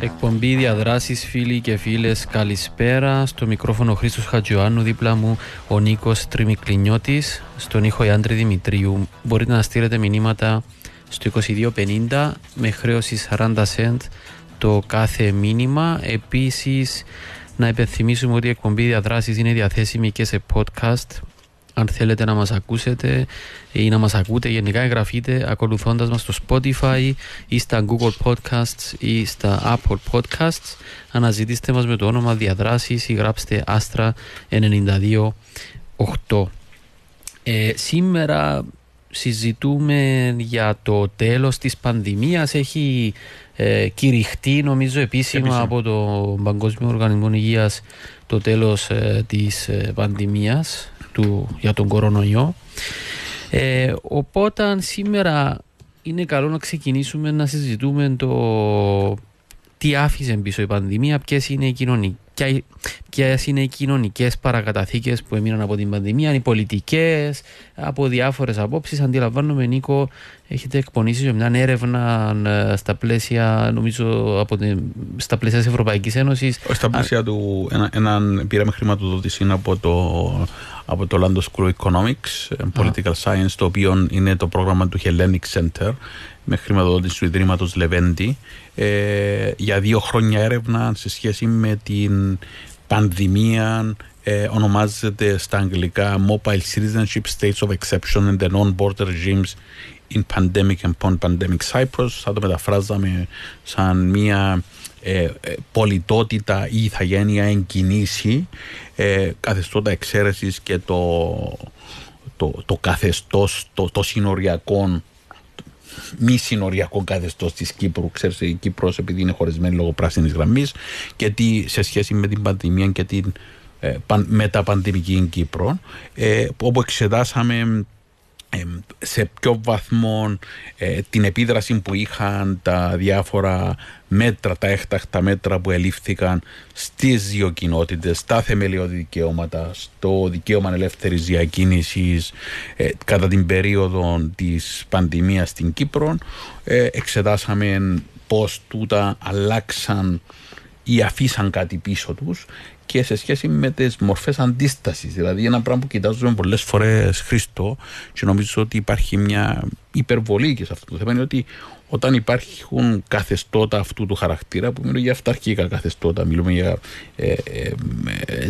Εκπομπή διαδράσεις φίλοι και φίλες καλησπέρα. Στο μικρόφωνο Χρήστος Χατζιωάννου Δίπλα μου ο Νίκος Τριμικλινιώτης. Στον ήχο Ιάντρη Δημητρίου. Μπορείτε να στείλετε μηνύματα στο 2250 με χρέωσης 40 cent το κάθε μήνυμα. Επίσης να υπενθυμίσουμε ότι η εκπομπή διαδράσεις είναι διαθέσιμη και σε podcast αν θέλετε να μας ακούσετε ή να μας ακούτε γενικά εγγραφείτε ακολουθώντας μας στο Spotify ή στα Google Podcasts ή στα Apple Podcasts. Αναζητήστε μας με το όνομα Διαδράσεις ή γράψτε Άστρα 92.8 ε, Σήμερα συζητούμε για το τέλος της πανδημίας. Έχει ε, κηρυχτεί νομίζω επίσημα. από το Παγκόσμιο Οργανισμό Υγείας το τέλος ε, της ε, πανδημίας του, για τον κορονοϊό. Ε, οπότε σήμερα είναι καλό να ξεκινήσουμε να συζητούμε το τι άφησε πίσω η πανδημία, ποιες είναι οι κοινωνικές, ποιες είναι οι κοινωνικές παρακαταθήκες που έμειναν από την πανδημία, οι πολιτικές, από διάφορες απόψεις. Αντιλαμβάνομαι, Νίκο, έχετε εκπονήσει μια έρευνα ε, στα πλαίσια, νομίζω, από την, στα πλαίσια της Ευρωπαϊκής Ένωσης. Στα πλαίσια του, ένα, έναν πήραμε χρηματοδότηση από το από το London School of Economics and Political Science, το οποίο είναι το πρόγραμμα του Hellenic Center με χρηματοδότηση του Ιδρύματος Λεβέντη ε, για δύο χρόνια έρευνα σε σχέση με την πανδημία ε, ονομάζεται στα αγγλικά Mobile Citizenship States of Exception and the Non-Border Regimes in Pandemic and Post-Pandemic Cyprus. Θα το μεταφράζαμε σαν μια ε, ε, πολιτότητα ή ηθαγένεια εγκινήσει ε, καθεστώτα εξαίρεσης και το, το, το καθεστώς το, το συνοριακό μη συνοριακό καθεστώς της Κύπρου. Ξέρετε, η Κύπρος επειδή είναι χωρισμένη λόγω πράσινης γραμμής και τι σε σχέση με την πανδημία και την ε, μεταπανδημική Κύπρο, ε, όπου εξετάσαμε σε ποιο βαθμό ε, την επίδραση που είχαν τα διάφορα μέτρα, τα έκτακτα μέτρα που ελήφθηκαν στις δύο κοινότητες, στα θεμελιώδη δικαιώματα, στο δικαίωμα ελεύθερης διακίνησης ε, κατά την περίοδο της πανδημίας στην Κύπρο. Ε, εξετάσαμε πώς τούτα αλλάξαν ή αφήσαν κάτι πίσω τους και σε σχέση με τις μορφές αντίστασης. Δηλαδή, ένα πράγμα που κοιτάζουμε πολλές φορές, Χρήστο, και νομίζω ότι υπάρχει μια υπερβολή και σε αυτό το θέμα, είναι ότι όταν υπάρχουν καθεστώτα αυτού του χαρακτήρα, που μιλούμε για αυταρχικά καθεστώτα, μιλούμε για ε, ε,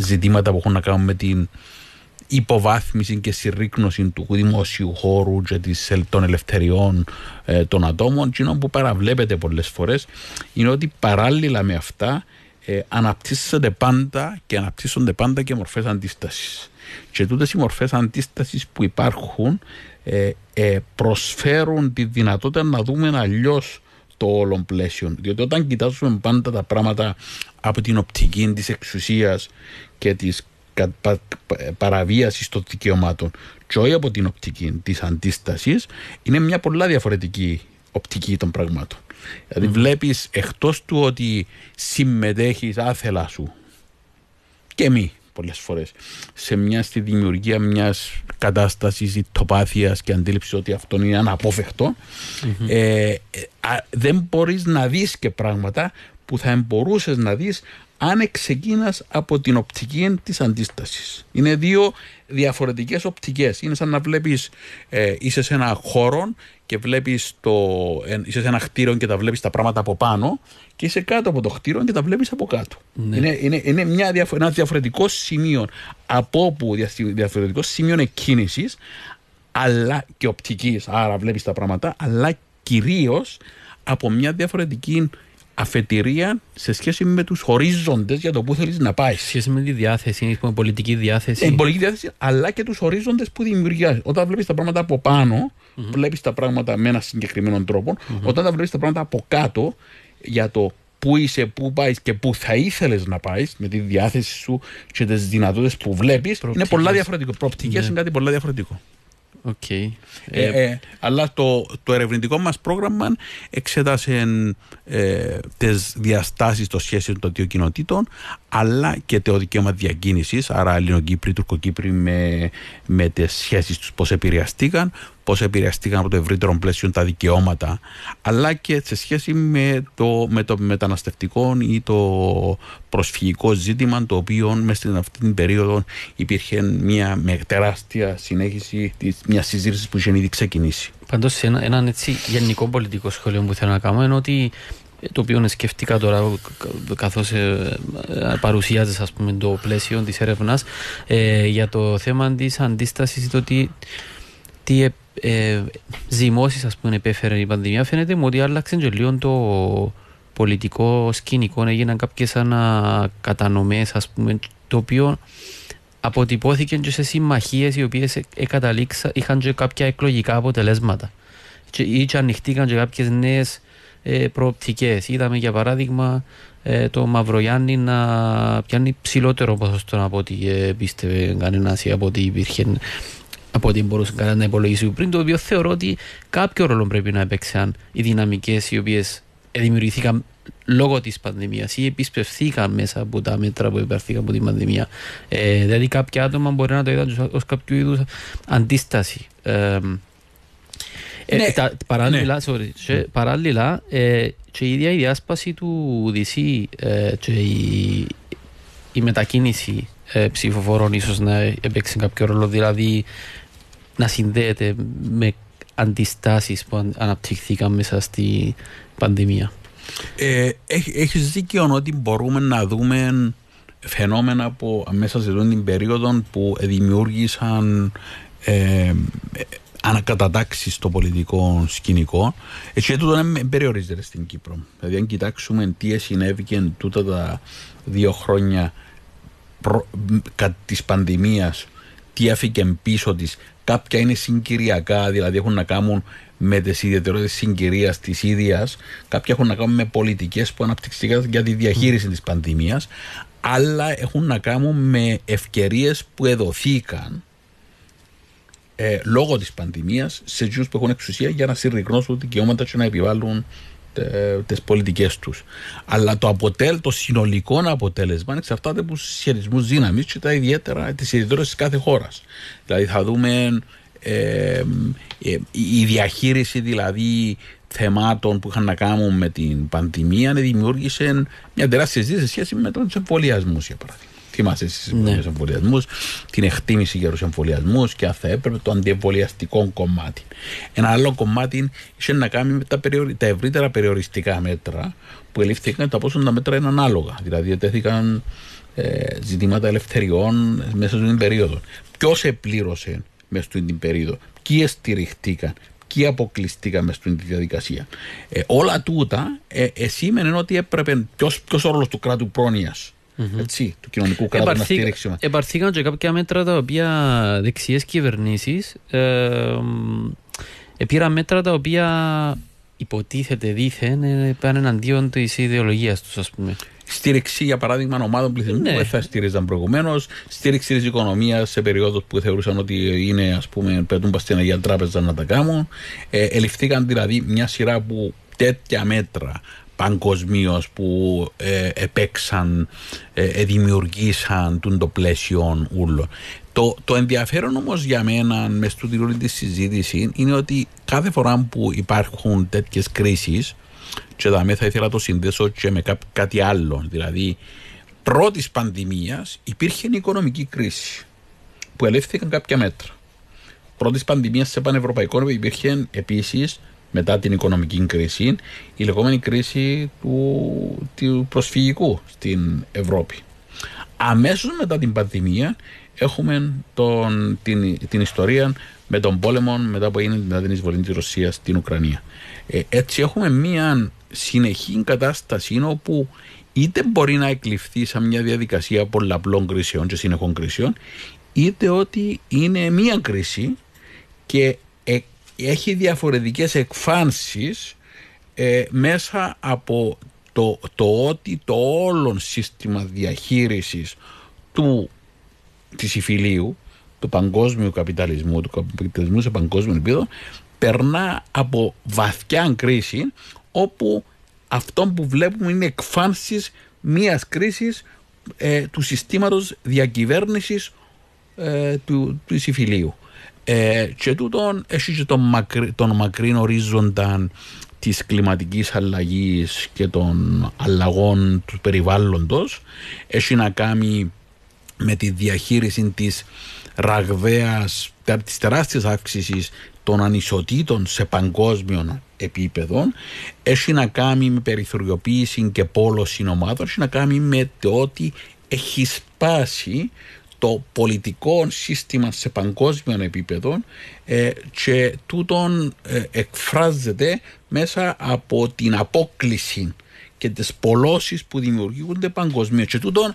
ζητήματα που έχουν να κάνουν με την υποβάθμιση και συρρήκνωση του δημόσιου χώρου και της, των ελευθεριών ε, των ατόμων, και που παραβλέπεται πολλές φορές είναι ότι παράλληλα με αυτά ε, αναπτύσσονται πάντα και αναπτύσσονται πάντα και μορφές αντίστασης. Και τούτες οι μορφές αντίστασης που υπάρχουν ε, ε, προσφέρουν τη δυνατότητα να δούμε αλλιώς το όλο πλαίσιο. Διότι όταν κοιτάζουμε πάντα τα πράγματα από την οπτική της εξουσίας και της παραβίασης των δικαιωμάτων και όχι από την οπτική της αντίστασης είναι μια πολλά διαφορετική οπτική των πραγμάτων. Δηλαδή mm. βλέπεις εκτός του ότι συμμετέχεις άθελα σου και μη πολλές φορές σε μια στη δημιουργία μιας κατάστασης τοπάθεια και αντίληψης ότι αυτό είναι αναπόφευκτο, ε, ε δεν μπορείς να δεις και πράγματα που θα μπορούσες να δεις αν ξεκίνας από την οπτική της αντίστασης. Είναι δύο διαφορετικές οπτικές. Είναι σαν να βλέπεις, ε, είσαι σε ένα χώρο και βλέπεις το. Ε, είσαι σε ένα κτίριο και τα βλέπεις τα πράγματα από πάνω, και είσαι κάτω από το κτίριο και τα βλέπεις από κάτω. Ναι. Είναι, είναι, είναι μια, ένας διαφορετικός σημείο από όπου διαφορετικός σημείο εκκίνησης, αλλά και οπτικής. Άρα βλέπεις τα πράγματα, αλλά κυρίως από μια διαφορετική αφετηρία σε σχέση με τους ορίζοντε για το που θέλεις να πάεις. Σε σχέση με τη διάθεση, με πολιτική διάθεση. Ε, πολιτική διάθεση, αλλά και τους ορίζοντε που δημιουργεί. Όταν βλέπεις τα πράγματα από πάνω, mm-hmm. βλέπεις τα πράγματα με ένα συγκεκριμένο τρόπο. Mm-hmm. Όταν τα βλέπεις τα πράγματα από κάτω, για το πού είσαι, πού πάεις και πού θα ήθελες να πάεις με τη διάθεση σου και τις δυνατότητες που βλέπεις, είναι πολλά διαφορετικό. Προοπτικέ ναι. είναι κάτι πολλά διαφορετικό. Okay. Ε, ε, ε, αλλά το, το ερευνητικό μας πρόγραμμα εξέτασε ε, τις διαστάσεις των σχέσεων των δύο κοινοτήτων αλλά και το δικαίωμα διακίνησης άρα Ελληνοκύπροι, Τουρκοκύπροι με, με τις σχέσεις τους πώς επηρεαστήκαν πώς επηρεαστήκαν από το ευρύτερο πλαίσιο τα δικαιώματα, αλλά και σε σχέση με το, με το μεταναστευτικό ή το προσφυγικό ζήτημα, το οποίο μέσα στην αυτή την περίοδο υπήρχε μια με τεράστια συνέχιση μια συζήτηση που είχε ήδη ξεκινήσει. Πάντως, ένα, έναν έτσι γενικό πολιτικό σχόλιο που θέλω να κάνω είναι ότι το οποίο σκεφτήκα τώρα καθώς ε, ε, παρουσιάζεις ας πούμε το πλαίσιο της έρευνας ε, για το θέμα της αντίστασης το ότι τι ε, ζυμώσεις ας πούμε επέφερε η πανδημία. Φαίνεται μου ότι άλλαξε και λίγο το πολιτικό σκηνικό. Έγιναν κάποιες ανακατανομές ας πούμε το οποίο αποτυπώθηκε και σε συμμαχίες οι οποίες είχαν και κάποια εκλογικά αποτελέσματα. Και, ή και ανοιχτήκαν και κάποιες νέες ε, προοπτικές. Είδαμε για παράδειγμα ε, το Μαυρογιάννη να πιάνει ψηλότερο ποσοστό από ό,τι ε, πίστευε κανένας ή από ό,τι υπήρχε από ό,τι μπορούσε κανένα να υπολογίσει πριν, το οποίο θεωρώ ότι κάποιο ρόλο πρέπει να έπαιξαν οι δυναμικές οι οποίες δημιουργήθηκαν λόγω της πανδημίας ή επισπευθήκαν μέσα από τα μέτρα που υπέρθηκαν από την πανδημία. Ε, δηλαδή, κάποια άτομα μπορεί να το είδαν ως κάποιο είδους αντίσταση. Ε, ε ναι, τα, παράλληλα, ναι. sorry, και, παράλληλα ε, και η ίδια η διάσπαση του DC ε, και η, η μετακίνηση ε, ψηφοφόρων ίσως να έπαιξε κάποιο ρόλο, δηλαδή να συνδέεται με αντιστάσεις που αναπτυχθήκαν μέσα στη πανδημία. Ε, έχεις δίκιο ότι μπορούμε να δούμε φαινόμενα που μέσα σε αυτή την περίοδο που δημιούργησαν ε, ανακατατάξεις στο πολιτικό σκηνικό έτσι τούτο δεν περιορίζεται στην Κύπρο δηλαδή αν κοιτάξουμε τι συνέβηκε τούτα τα δύο χρόνια προ, της πανδημίας τι έφυγε πίσω της κάποια είναι συγκυριακά δηλαδή έχουν να κάνουν με τις ιδιαιτερότητες συγκυρίας της ίδιας, κάποια έχουν να κάνουν με πολιτικές που αναπτυχθήκαν για τη διαχείριση mm. της πανδημίας, αλλά έχουν να κάνουν με ευκαιρίες που εδωθήκαν ε, λόγω της πανδημίας σε εκείνους που έχουν εξουσία για να συρρυκνώσουν δικαιώματα και να επιβάλλουν τις πολιτικές τους. Αλλά το, αποτέλ, το συνολικό αποτέλεσμα εξαρτάται από τους συσχετισμούς δύναμης και τα ιδιαίτερα τη ιδιαιτερότητα της κάθε χώρας. Δηλαδή θα δούμε ε, η διαχείριση δηλαδή θεμάτων που είχαν να κάνουν με την πανδημία δημιούργησε μια τεράστια συζήτηση σε σχέση με του εμβολιασμού, για παράδειγμα. Θυμάσαι εσείς ναι. τους εμβολιασμούς, την εκτίμηση για τους εμβολιασμούς και αν θα έπρεπε το αντιεμβολιαστικό κομμάτι. Ένα άλλο κομμάτι είχε να κάνει με τα, περιορι... τα ευρύτερα περιοριστικά μέτρα που ελήφθηκαν τα πόσο τα μέτρα είναι ανάλογα. Δηλαδή, ετέθηκαν ε, ζητήματα ελευθεριών μέσα στην περίοδο. Ποιος επλήρωσε μέσα στην περίοδο, ποιοι στηριχτήκαν, ποιοι αποκλειστήκαν μέσα στην διαδικασία. Ε, όλα τούτα ε, ε, σήμαινε ότι έπρεπε ποιος ο ρόλος του κράτου πρόνοιας mm-hmm. έτσι, του κοινωνικού κράτου να στήριξει. Επαρθήκαν και κάποια μέτρα τα οποία δεξιές κυβερνήσεις ε, πήραν μέτρα τα οποία υποτίθεται δήθεν ε, πάνε εναντίον της ιδεολογίας τους, ας πούμε. Στήριξη, για παράδειγμα, ομάδων πληθυσμού ναι. που δεν θα στήριζαν προηγουμένως. Στήριξη της οικονομίας σε περίοδο που θεωρούσαν ότι είναι, ας πούμε, πέτουν παστίνα για τράπεζα να τα κάνουν. Ε, εληφθήκαν δηλαδή μια σειρά από τέτοια μέτρα παγκοσμίως που ε, επέξαν, ε, ε, δημιουργήσαν τον το πλαίσιο ούλο. Το, το ενδιαφέρον όμως για μένα μες στο όλη τη συζήτηση είναι ότι κάθε φορά που υπάρχουν τέτοιες κρίσεις, και εδώ θα ήθελα να το συνδέσω και με κάτι άλλο. Δηλαδή, πρώτης πανδημίας υπήρχε η οικονομική κρίση που ελεύθηκαν κάποια μέτρα. Πρώτης πανδημίας σε πανευρωπαϊκό υπήρχε επίσης μετά την οικονομική κρίση, η λεγόμενη κρίση του, του προσφυγικού στην Ευρώπη. Αμέσως μετά την πανδημία έχουμε τον, την, την ιστορία με τον πόλεμο μετά που έγινε μετά την εισβολή της Ρωσίας στην Ουκρανία. Ε, έτσι έχουμε μια συνεχή κατάσταση όπου είτε μπορεί να εκλειφθεί σαν μια διαδικασία πολλαπλών κρίσεων και συνεχών κρίσεων είτε ότι είναι μια κρίση και έχει διαφορετικές εκφάνσεις ε, μέσα από το, το ότι το όλο σύστημα διαχείρισης του, της υφηλίου, του παγκόσμιου καπιταλισμού, του καπιταλισμού σε παγκόσμιο επίπεδο, περνά από βαθιά κρίση όπου αυτό που βλέπουμε είναι εκφάνσεις μιας κρίσης ε, του συστήματος διακυβέρνησης ε, του, του υφηλίου. Ε, και τούτον έχει και τον, μακρύ, τον μακρύν ορίζοντα της κλιματικής αλλαγής και των αλλαγών του περιβάλλοντος. Έχει να κάνει με τη διαχείριση της ραγδαίας, της τεράστιας αύξησης των ανισοτήτων σε παγκόσμιο επίπεδο. Έχει να κάνει με περιθωριοποίηση και πόλωση ομάδων, έχει να κάνει με το ότι έχει σπάσει το πολιτικό σύστημα σε παγκόσμιο επίπεδο ε, και τούτον ε, εκφράζεται μέσα από την απόκληση και τις πολλώσεις που δημιουργούνται παγκοσμίως. Και τούτον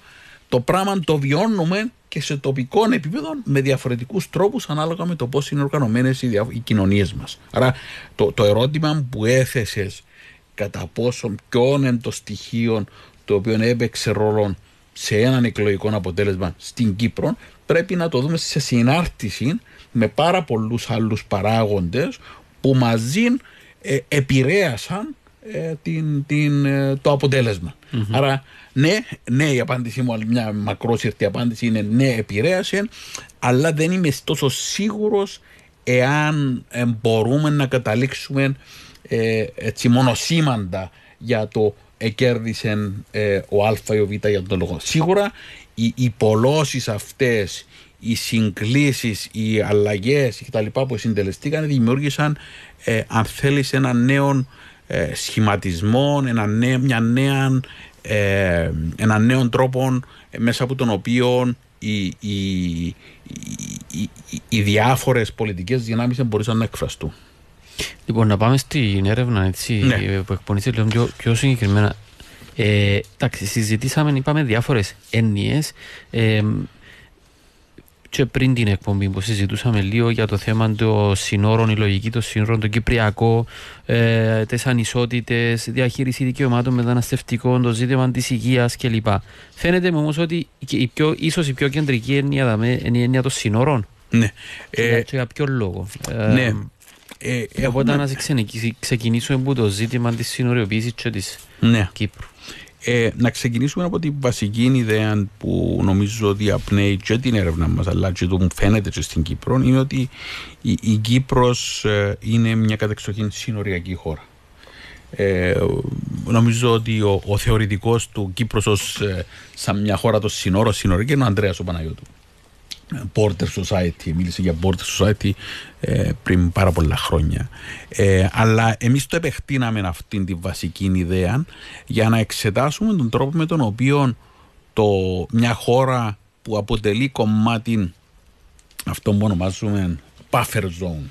το πράγμα το βιώνουμε και σε τοπικό επίπεδο με διαφορετικούς τρόπους ανάλογα με το πώς είναι οργανωμένες οι, δια... οι κοινωνίες μας. Άρα το, το ερώτημα που έθεσες κατά πόσο ποιο είναι το στοιχείο το οποίο έπαιξε ρόλο σε έναν εκλογικό αποτέλεσμα στην Κύπρο πρέπει να το δούμε σε συνάρτηση με πάρα πολλούς άλλους παράγοντες που μαζί ε, επηρέασαν ε, την, την, ε, το αποτελεσμα Άρα ναι, ναι, η απάντησή μου, μια μακρόσυρτη απάντηση είναι ναι, επηρέασε, αλλά δεν είμαι τόσο σίγουρος εάν ε, μπορούμε να καταλήξουμε ε, έτσι μονοσήμαντα για το εκέρδισε ε, ο Α ή ο Β για τον λόγο. Σίγουρα οι, οι πολλώσεις αυτές, οι συγκλήσεις, οι αλλαγές και τα λοιπά που συντελεστήκαν δημιούργησαν ε, αν θέλεις ένα νέο ε, σχηματισμό, ένα νέο, μια νέα, ε, ένα νέο τρόπο ε, μέσα από τον οποίο οι, οι, οι, οι διάφορες πολιτικές δυνάμεις δεν μπορούσαν να εκφραστούν. Λοιπόν, να πάμε στην έρευνα έτσι, ναι. που εκπονήθηκε λίγο πιο, πιο συγκεκριμένα. Ε, εντάξει, συζητήσαμε, είπαμε διάφορες έννοιες. Ε, και πριν την εκπομπή που συζητούσαμε λίγο για το θέμα των συνόρων, η λογική των συνόρων, το κυπριακό, ε, τις ανισότητες, διαχείριση δικαιωμάτων μεταναστευτικών, το ζήτημα της υγείας κλπ. Φαίνεται μου όμως ότι η πιο, ίσως η πιο κεντρική έννοια είναι η έννοια των συνόρων. Ναι. Ε, και για ποιο λόγο; Ναι. Ε, ε, Οπότε να ξεκινήσουμε από το ζήτημα της συνοριοποίησης και της ναι. Κύπρου. Ε, να ξεκινήσουμε από την βασική ιδέα που νομίζω ότι απνέει και την έρευνα μας αλλά και το που φαίνεται και στην Κύπρο είναι ότι η, η Κύπρος ε, είναι μια κατεξοχήν συνοριακή χώρα. Ε, νομίζω ότι ο, ο θεωρητικός του Κύπρος ως ε, σαν μια χώρα των συνόρων συνοριακή είναι ο Ανδρέας ο Παναγιώτου. Border Society, μίλησε για Border Society ε, πριν πάρα πολλά χρόνια. Ε, αλλά εμείς το επεκτείναμε αυτή τη βασική ιδέα για να εξετάσουμε τον τρόπο με τον οποίο το, μια χώρα που αποτελεί κομμάτι αυτό που ονομάζουμε buffer zone.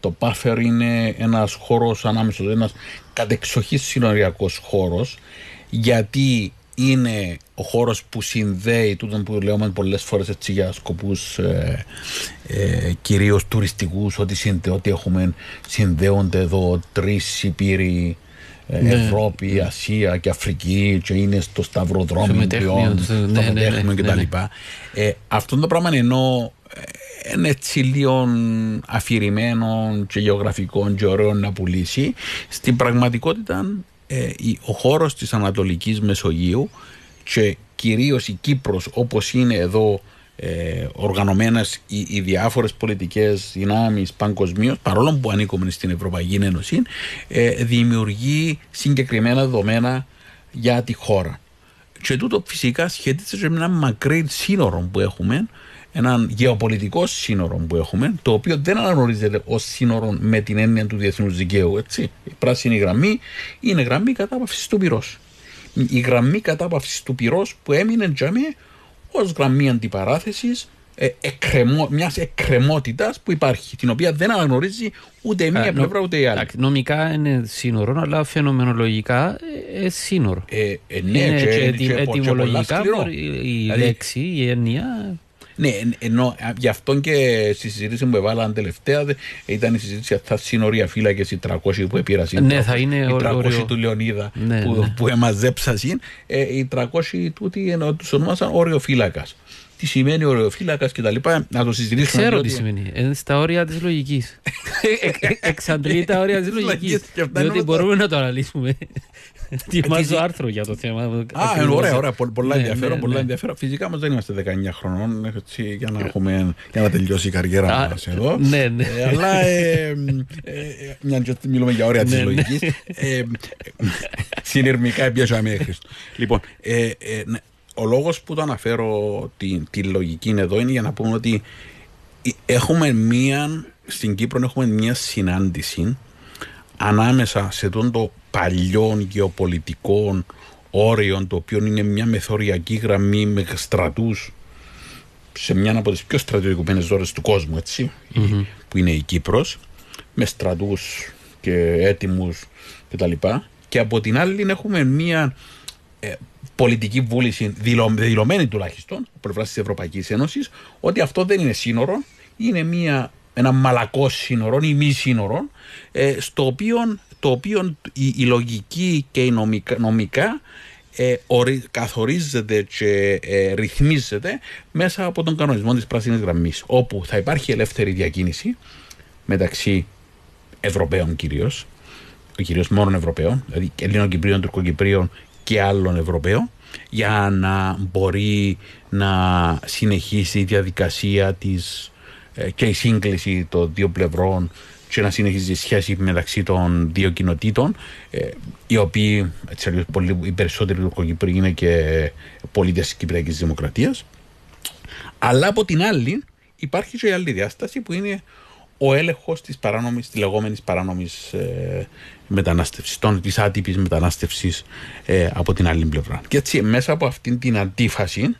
Το buffer είναι ένας χώρος ανάμεσα, ένας κατεξοχής συνοριακός χώρος γιατί είναι ο χώρος που συνδέει τούτο που λέμε πολλές φορές έτσι για σκοπούς ε, ε, κυρίως τουριστικούς ότι, συνδέ, ότι έχουμε συνδέονται εδώ τρεις υπήροι ε, ναι. Ευρώπη, ναι. Ασία και Αφρική και είναι στο σταυροδρόμιο πλέον, στο ναι, ναι, ναι, κτλ. Ε, αυτό το πράγμα ενώ ε, είναι έτσι λίγο αφηρημένο και γεωγραφικό και ωραίο να πουλήσει στην πραγματικότητα ε, ο χώρος της Ανατολικής Μεσογείου και κυρίως η Κύπρος όπως είναι εδώ ε, οργανωμένες οι, οι διάφορες πολιτικές δυνάμεις παγκοσμίως, παρόλο που ανήκουμε στην Ευρωπαϊκή Ένωση ε, δημιουργεί συγκεκριμένα δεδομένα για τη χώρα. Και τούτο φυσικά σχετίζεται με ένα μακρύ σύνορο που έχουμε έναν γεωπολιτικό σύνορο που έχουμε, το οποίο δεν αναγνωρίζεται ως σύνορο με την έννοια του διεθνούς δικαίου. Έτσι. Η πράσινη γραμμή είναι γραμμή κατάπαυσης του πυρός. Η γραμμή κατάπαυσης του πυρός που έμεινε τζαμί ως γραμμή αντιπαράθεσης ε, εκκρεμό, μιας εκκρεμότητας που υπάρχει, την οποία δεν αναγνωρίζει ούτε μία ε, πλευρά ούτε η άλλη. Νομικά είναι σύνορο, αλλά φαινομενολογικά ε, σύνορο. Ε, ε, ναι, είναι και, και, και, ετοιμολογικά η δηλαδή, λέξη, η έννοια Ναι, ενώ γι' αυτό και στη συζήτηση που έβαλαν τελευταία ήταν η συζήτηση θα σύνορια φύλακες οι 300 που επήρασαν. Ναι, θα είναι οι 300 όριο... του Λεωνίδα ναι, που, ναι. που εμαζέψασαν. Ε, οι 300 τούτοι ενώ τους ονομάσαν όριο φύλακας τι σημαίνει ωρεοφύλακα κτλ. Να το συζητήσουμε. Ξέρω τι σημαίνει. Είναι στα όρια της λογικής. Εξαντλεί τα όρια της λογικής. Διότι μπορούμε να το αναλύσουμε. Ετοιμάζω άρθρο για το θέμα. Α, ωραία, ωραία. Πολλά ναι, ενδιαφέρον. Ναι, πολλά ναι. ενδιαφέρον. Φυσικά όμως δεν είμαστε 19 χρονών για να, έχουμε, για να τελειώσει η καριέρα μας εδώ. Ναι, ναι. Ε, αλλά ε, ε, μια και μιλούμε για όρια της λογικής. Συνειρμικά πιάσαμε Χρήστο. Λοιπόν, ο λόγος που το αναφέρω τη, τη λογική είναι εδώ είναι για να πούμε ότι έχουμε μία, στην Κύπρο έχουμε μία συνάντηση ανάμεσα σε τον το παλιό γεωπολιτικό όριο το οποίο είναι μια μεθοριακή γραμμή με στρατούς σε μια από τις πιο στρατιωτικοποιημένες ζώρες του κόσμου έτσι, mm-hmm. που είναι η Κύπρος με στρατούς και έτοιμους κτλ. Και, και από την άλλη έχουμε μια ε, πολιτική βούληση, δηλωμένη τουλάχιστον, από πλευράς της Ευρωπαϊκής Ένωσης, ότι αυτό δεν είναι σύνορο, είναι μια, ένα μαλακό σύνορο ή μη σύνορο, ε, στο οποίο, το οποίο η, η λογική και η νομικά, νομικά ε, ορι, καθορίζεται και ε, ρυθμίζεται μέσα από τον κανονισμό της πράσινης γραμμής όπου θα υπάρχει ελεύθερη διακίνηση μεταξύ Ευρωπαίων κυρίως κυρίως μόνο Ευρωπαίων δηλαδή Ελλήνων Κυπρίων, Τουρκοκυπρίων και άλλων Ευρωπαίων για να μπορεί να συνεχίσει η διαδικασία της ε, και η σύγκληση των δύο πλευρών και να συνεχίσει η σχέση μεταξύ των δύο κοινοτήτων ε, οι οποίοι έτσι αλλιώς πολύ, οι περισσότεροι τουρκοκύπροι είναι και πολίτες της Κυπριακής Δημοκρατίας. Αλλά από την άλλη υπάρχει και η άλλη διάσταση που είναι ο έλεγχος της παράνομης, της λεγόμενης παράνομης ε, μετανάστευσης, της άτυπης μετανάστευσης ε, από την άλλη πλευρά. Και έτσι μέσα από αυτήν την αντίφαση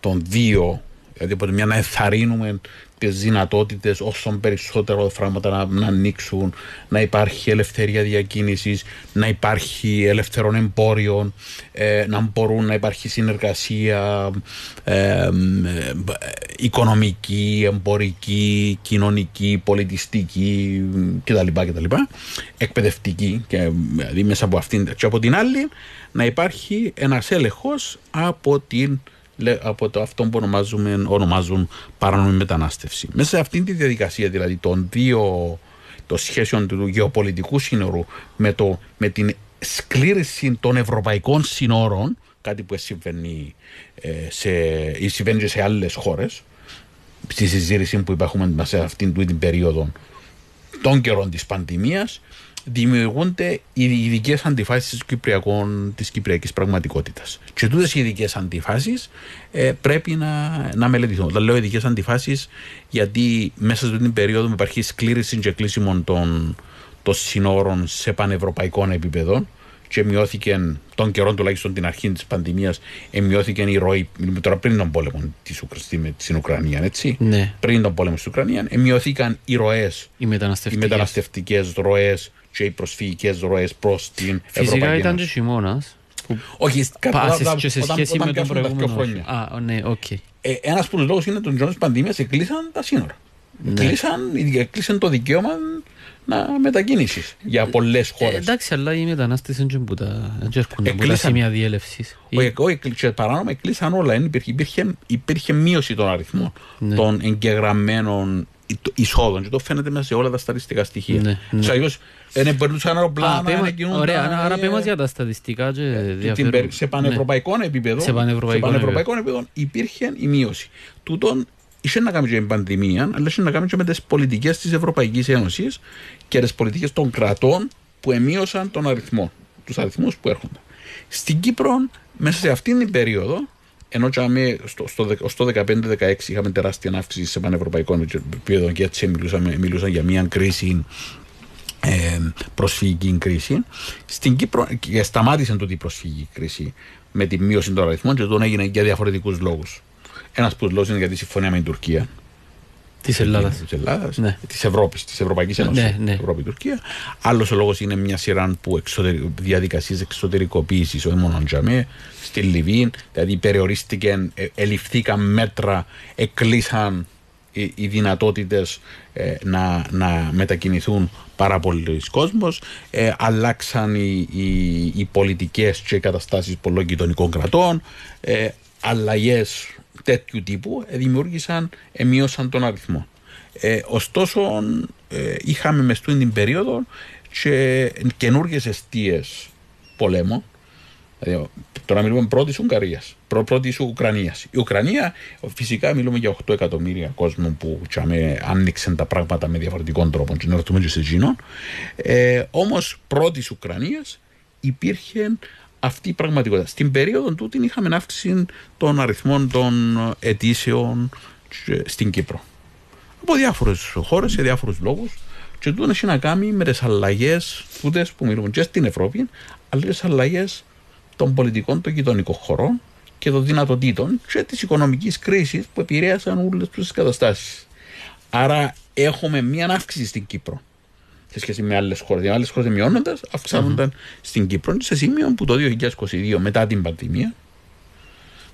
των δύο, δηλαδή από τη μια να εθαρρύνουμε τις δυνατότητες όσο περισσότερο φράγματα να, να ανοίξουν, να υπάρχει ελευθερία διακίνησης, να υπάρχει ελευθερών εμπόριων, ε, να μπορούν να υπάρχει συνεργασία ε, οικονομική, εμπορική, κοινωνική, πολιτιστική κτλ. κτλ εκπαιδευτική και δηλαδή μέσα από αυτήν και από την άλλη να υπάρχει ένας έλεγχος από την από το αυτό που ονομάζουμε, ονομάζουν παράνομη μετανάστευση. Μέσα σε αυτήν τη διαδικασία δηλαδή των δύο των σχέσεων του γεωπολιτικού σύνορου με, το, με την σκλήρηση των ευρωπαϊκών σύνορων, κάτι που συμβαίνει, ε, σε, ή συμβαίνει και σε άλλες χώρες, στη συζήτηση που υπάρχουμε σε αυτήν την περίοδο των καιρών της πανδημίας, δημιουργούνται οι ειδικές αντιφάσεις της κυπριακής πραγματικότητας. Και τούτες οι ειδικές αντιφάσεις ε, πρέπει να, να μελετηθούν. Όταν λέω ειδικές αντιφάσεις, γιατί μέσα σε αυτή την περίοδο υπάρχει σκλήρηση και κλείσιμο των, των συνόρων σε πανευρωπαϊκό επίπεδο και μειώθηκε τον καιρό τουλάχιστον την αρχή της πανδημίας, μειώθηκε η ροή. Τώρα πριν τον πόλεμο της, στην Ουκρανία, έτσι. Ναι. Πριν τον πόλεμο στην Ουκρανία, μειώθηκαν οι ροέ, οι μεταναστευτικές ροές και οι προσφυγικές ροές προς την Φυσικά Ευρωπαϊκή Φυσικά ήταν και χειμώνας. Όχι, κατά και σε σχέση με τον προηγούμενο χρόνια. Α, ναι, οκ. Ε, Ένας από του λόγου είναι ότι τον καιρό τη πανδημίας εκλείσαν τα σύνορα. Ναι. Κλείσαν, το δικαίωμα να μετακίνηση για πολλές χώρες. Ε, εντάξει, αλλά οι μετανάστες δεν έχουν που τα σημεία διέλευσης. Όχι, παράνομα εκλείσαν όλα. Υπήρχε, υπήρχε μείωση των αριθμών ναι. των εγγεγραμμένων εισόδων και το φαίνεται μέσα σε όλα τα στατιστικά στοιχεία. Ναι, ναι. Αλλιώς δεν περνούσαν αεροπλάνα να κινούνταν. Ωραία, άρα πέμε για τα στατιστικά και διαφέρουν. Σε πανευρωπαϊκό ναι. επίπεδο, σε πανευρωπαϊκό, σε πανευρωπαϊκό επίπεδο υπήρχε η μείωση. Τούτον είχε να κάνει και με την πανδημία, αλλά είχε να κάνει και με τις πολιτικές της Ευρωπαϊκής Ένωσης και τις πολιτικές των κρατών που εμείωσαν τον αριθμό, τους αριθμούς που έρχονται. Στην Κύπρο, μέσα σε αυτήν την περίοδο, ενώ στο, στο, στο 15-16 είχαμε τεράστια αύξηση σε πανευρωπαϊκό επίπεδο και έτσι μιλούσαμε, μιλούσαν για μια κρίση ε, προσφυγική κρίση. Στην Κύπρο και σταμάτησε τότε η προσφυγική κρίση με τη μείωση των αριθμών και τον έγινε για διαφορετικούς λόγους. Ένας από του λόγου είναι για τη συμφωνία με την Τουρκία. Της Ελλάδας. Της Ελλάδας, ναι. της Ευρώπης, της Ευρωπαϊκής Ένωσης. Ναι, ναι. Ευρώπη-Τουρκία. Άλλος ο λόγος είναι μια σειρά που εξωτερι... διαδικασίες εξωτερικοποίησης, όχι μόνο τζαμέ, στη Λιβύη. Δηλαδή περιορίστηκαν, ε, εληφθήκαν μέτρα, εκλείσαν οι, οι δυνατότητες ε, να, να μετακινηθούν πάρα πολλοί κόσμος, ε, αλλάξαν οι, οι, οι πολιτικές και οι καταστάσεις πολλών γειτονικών κρατών, ε, αλλαγές τέτοιου τύπου ε, δημιούργησαν, μείωσαν τον αριθμό. Ε, ωστόσο, ε, είχαμε μες την περίοδο και καινούργιες αιστείες πολέμων. Δηλαδή, τώρα μιλούμε πρώτης Ουγγαρίας, πρώτης Ουκρανίας. Η Ουκρανία, φυσικά μιλούμε για 8 εκατομμύρια κόσμων που τσάμε, άνοιξαν τα πράγματα με διαφορετικών τρόπων. Και να ρωτούμε και σε εκείνον. Ε, Όμως πρώτης Ουκρανίας υπήρχε αυτή η πραγματικότητα. Στην περίοδο τούτη είχαμε αύξηση των αριθμών των αιτήσεων στην Κύπρο. Από διάφορες χώρες για διάφορους λόγους. Και τούτο έχει να κάνει με τις αλλαγές που μιλούμε και στην Ευρώπη, αλλά και τις αλλαγές των πολιτικών των γειτονικών χωρών και των δυνατοτήτων και της οικονομικής κρίσης που επηρέασαν όλες τις καταστάσεις. Άρα έχουμε μία αύξηση στην Κύπρο σε σχέση με άλλες χώρες. Οι άλλες χώρες μειώνοντας, αυξάνονταν mm-hmm. στην Κύπρο σε σημείο που το 2022 μετά την πανδημία,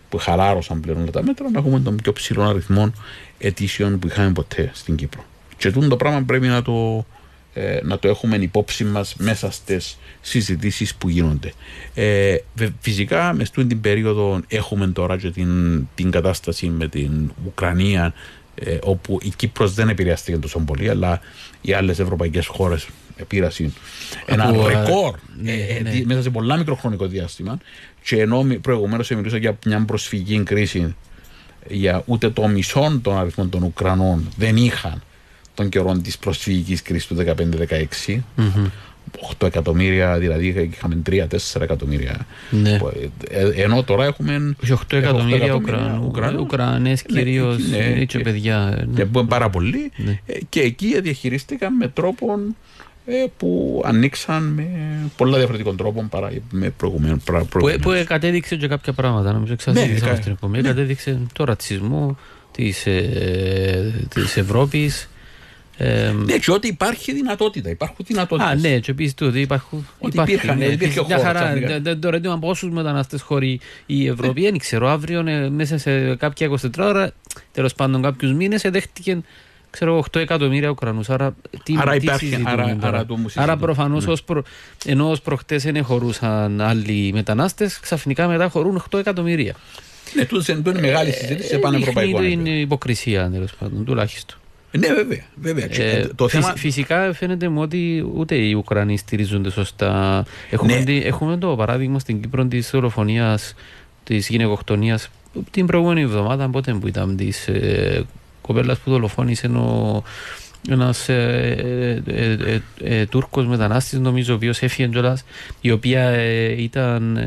που χαλάρωσαν πλέον τα μέτρα, να έχουμε τον πιο ψηλό αριθμό αιτήσεων που είχαμε ποτέ στην Κύπρο. Και τούτο το πράγμα πρέπει να το, ε, να το έχουμε υπόψη μας μέσα στις συζητήσεις που γίνονται. Ε, φυσικά, μες την περίοδο έχουμε τώρα και την, την κατάσταση με την Ουκρανία ε, όπου η Κύπρος δεν επηρεάστηκε τόσο πολύ, αλλά οι άλλες ευρωπαϊκές χώρες επήρασαν ένα ρεκόρ ναι, ε, ναι. μέσα σε πολλά μικροχρονικό διάστημα. Και ενώ προηγουμένως μιλούσα για μια προσφυγική κρίση, για ούτε το μισό των αριθμών των Ουκρανών δεν είχαν των καιρών της προσφυγικής κρίσης του 2015-2016. 8 εκατομμύρια, δηλαδή είχαμε 3-4 εκατομμύρια. Ναι. Ε, ενώ τώρα έχουμε. 8 εκατομμύρια Ουκρανούς. Ουκρανέ κυρίως ναι, και παιδιά. Ναι. Που είναι πάρα πολλοί. Ναι. Ε, και εκεί διαχειρίστηκαν με τρόπο ε, που ανοίξαν με πολλά διαφορετικών τρόπων παρά με προηγουμένου. Που, που κατέδειξε και κάποια πράγματα. Νομίζω εξασφαλίσαμε ναι, στην επόμενη. Κατέδειξε το ρατσισμό της Ευρώπης ε, ναι, και ότι υπάρχει δυνατότητα. Υπάρχουν δυνατότητες. Α, ναι, και επίσης ότι υπάρχουν. Ότι υπάρχει, υπήρχαν, ναι, υπήρχε μια χαρά. Το ερώτημα πόσου μετανάστες χωρί η Ευρώπη. Δεν ξέρω, αύριο ε, μέσα σε κάποια 24 ώρα, τέλος πάντων κάποιους μήνες, δέχτηκε ξέρω 8 εκατομμύρια Ουκρανούς. Άρα, τι, άρα τι υπάρχει. Άρα, άρα, άρα προφανώς, ναι. προ, ενώ ως προχτές δεν χωρούσαν άλλοι μετανάστες, ξαφνικά μετά χωρούν 8 εκατομμύρια. Ναι, τούτο είναι μεγάλη συζήτηση σε πανευρωπαϊκό επίπεδο. Είναι υποκρισία, τέλος πάντων, τουλάχιστον. Ναι, βέβαια. βέβαια. Ε, το θέμα... Φυσικά φαίνεται μου ότι ούτε οι Ουκρανοί στηρίζονται σωστά. Έχουμε, ναι. έχουμε το παράδειγμα στην Κύπρο της δολοφονίας της γυναικοκτονίας την προηγούμενη εβδομάδα, πότε που ήταν της ε, κοπέλας που δολοφόνησε ο, ένας ε, ε, ε, ε, Τούρκος μετανάστης, νομίζω, ο οποίος έφυγε κιόλας, η οποία ήταν.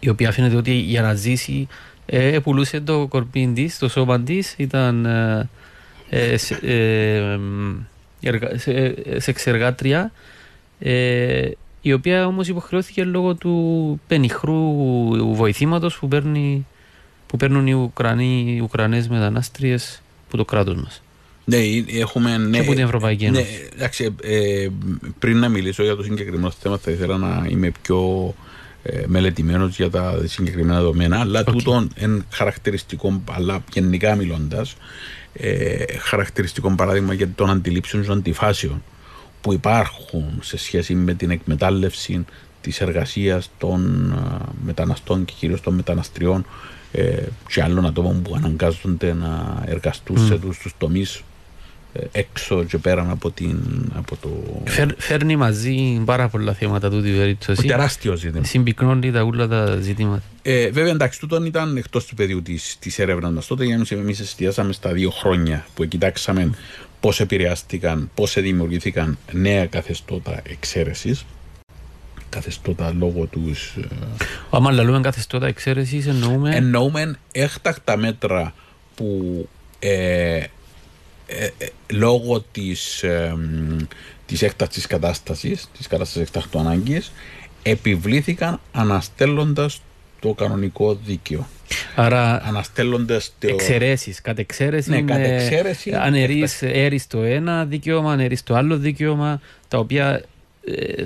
η οποία φαίνεται ότι για να ζήσει ε, πουλούσε το κορπίν της, το σώμα της, ήταν ε, σε, ε, σε, σε εξεργάτρια ε, η οποία όμως υποχρεώθηκε λόγω του πενιχρού βοηθήματος που, παίρνει, που παίρνουν οι, Ουκρανοί, οι Ουκρανές μετανάστριες από το κράτος μας. Ναι, έχουμε. Ναι, και από την Ευρωπαϊκή ναι, Ένωση. Ναι, εντάξει, ε, πριν να μιλήσω για το συγκεκριμένο θέμα, θα ήθελα να είμαι πιο ε, μελετημένος για τα συγκεκριμένα δεδομένα. Αλλά okay. τούτο είναι χαρακτηριστικό, αλλά γενικά μιλώντας, ε, χαρακτηριστικό παράδειγμα για των αντιλήψεων των αντιφάσεων που υπάρχουν σε σχέση με την εκμετάλλευση της εργασίας των μεταναστών και κυρίως των μεταναστριών ε, και άλλων ατόμων που αναγκάζονται να εργαστούν mm. σε τους, τους τομείς ε, έξω και πέραν από, την, από το... Φέρ, φέρνει μαζί πάρα πολλά θέματα του περίπτωση. Τεράστιο ζήτημα. Συμπυκνώνει τα ούλα τα ζητήματα. Ε, βέβαια, εντάξει, τούτο ήταν εκτός του πεδίου τη της έρευνας μας τότε, γιατί εμείς εστιάσαμε στα δύο χρόνια που κοιτάξαμε πώς επηρεάστηκαν, πώς δημιουργήθηκαν νέα καθεστώτα εξαίρεσης. Καθεστώτα λόγω τους. Ε, Άμα λέμε καθεστώτα εξαίρεσης, εννοούμε. Εννοούμε έκτακτα μέτρα που ε, ε, ε, λόγω της, ε, της έκτακτης κατάστασης, της κατάστασης έκτακτου ανάγκης, επιβλήθηκαν αναστέλλοντας το κανονικό δίκαιο. Άρα Αναστέλλοντας το. εξαιρέσεις, κατ' εξαίρεση. Ναι, με- κατ' εξαίρεση, Αν έφτασε. έρεις το ένα δικαίωμα, αν έρεις το άλλο δικαίωμα, τα οποία ε,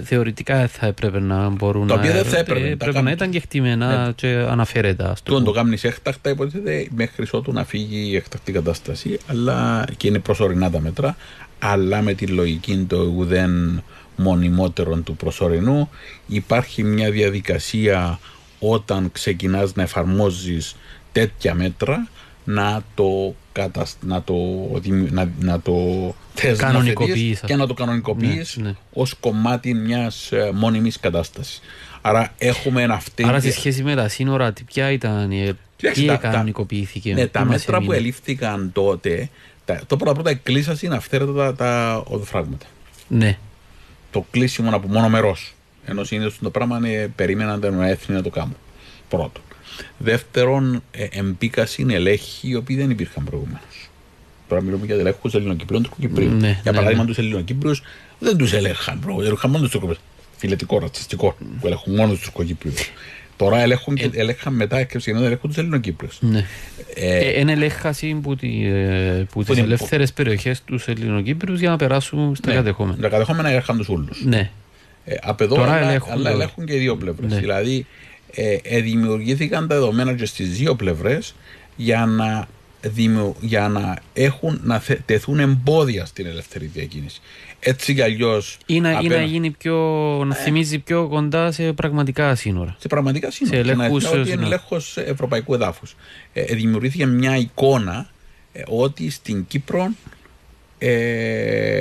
θεωρητικά θα έπρεπε να μπορούν Τα να. οποία δεν θα ε, έπρεπε, τα πρέπει να κάνουν. ήταν κεκτημένα Ναι. και αναφέρεται. ας το Τούτον το πούμε. κάνεις έκτακτα, υποτίθεται μέχρι ότου να φύγει η έκτακτη κατάσταση, αλλά και είναι προσωρινά τα μέτρα, αλλά με τη λογική το ουδέν μονιμότερον του προσωρινού υπάρχει μια διαδικασία όταν ξεκινάς να εφαρμόζεις τέτοια μέτρα να το, κατασ... να το, δημι- να, να το θεσμοθετείς Κανονικοποιείς, και να το κανονικοποιείς Ναι, ναι. ως κομμάτι μιας ε, μόνιμης κατάστασης. Άρα έχουμε αυτή... Άρα, σε σχέση με τα σύνορα, τι- ποια ήταν, η- Κοίταξε, τι τα- τα- κανονικοποιήθηκε. Ναι, τι τα μας μέτρα που έμεινε; ελήφθηκαν τότε, τα, το πρώτα πρώτα εκκλείσαν είναι αυθαίρετα τα, τα οδοφράγματα. Ναι. Το κλείσιμο από μόνο μερός. Ενώ συνήθως το πράγμα είναι, περίμεναν τα έθνη να το κάνουν. Πρώτον. Δεύτερον, ε, εμπίκασαν ελέγχοι οι οποίοι δεν υπήρχαν προηγουμένως. Τώρα μιλούμε για ελέγχους Ελληνοκυπρίων Τουρκοκυπρίων. Ναι, για ναι, παράδειγμα, ναι. τους Ελληνοκύπριους δεν τους ελέγχαν προηγουμένως. Ελέγχαν μόνος τους Τουρκοκυπρίου. Φιλετικό, ρατσιστικό, που ελέγχουν μόνος τους Τουρκοκυπρίους. Τώρα ελέγχουν και ελέγχαν μετά και ξεκινάνε να ελέγχουν τους Ελληνοκύπριους. Ναι. Ε, Ε, είναι ελέγχαση που, τη, ε, που τις την- ελεύθερες περιοχές τους Ελληνοκύπριους για να περάσουν στα ναι, κατεχόμενα. Τα κατεχόμενα ελέγχαν τους όλους. Ναι. Ε, απ' εδώ Τώρα αλλά, ελέγχουν αλλά το- ελέγχουν και οι δύο πλευρές. Ναι. Δηλαδή, ε, ε, δημιουργήθηκαν τα δεδομένα και στις δύο πλευρές για να, δημιου- για να, έχουν, να θε- τεθούν εμπόδια στην ελεύθερη διακίνηση. Έτσι κι αλλιώς. Ή να, ή να γίνει πιο, να θυμίζει πιο κοντά σε πραγματικά σύνορα. σε πραγματικά σύνορα. Σε Και να ελέγχους, ότι είναι σύνορα. ελέγχος ευρωπαϊκού εδάφους. Ε, ε, δημιουργήθηκε μια εικόνα ε, ότι στην Κύπρο ε,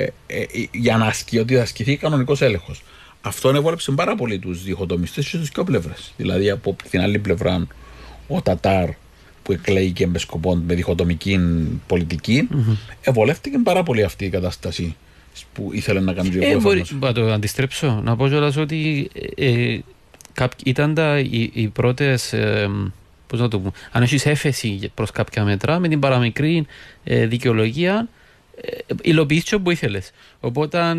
ε, ε, για να ασκεί, ότι θα ασκηθεί κανονικός έλεγχος. Αυτό έβολεψε πάρα πολύ τους διχοτομιστέ και στις δύο πλευρές. Δηλαδή από την άλλη πλευρά ο Τατάρ που εκλέγηκε με σκοπό με διχοτομική πολιτική, ευολεύτηκε πάρα πολύ αυτή η κατάσταση που ήθελε να κάνει ο Ε, μπορεί, εφάρμοσε. να το αντιστρέψω. Να πω κιόλας ότι ε, ε, κάποιοι- ήταν τα, οι, οι πρώτες, ε, πώς να το πω, αν έχεις έφεση προς κάποια μέτρα, με την παραμικρή ε, δικαιολογία, ε, υλοποιείς και όπου ήθελες. Οπότε,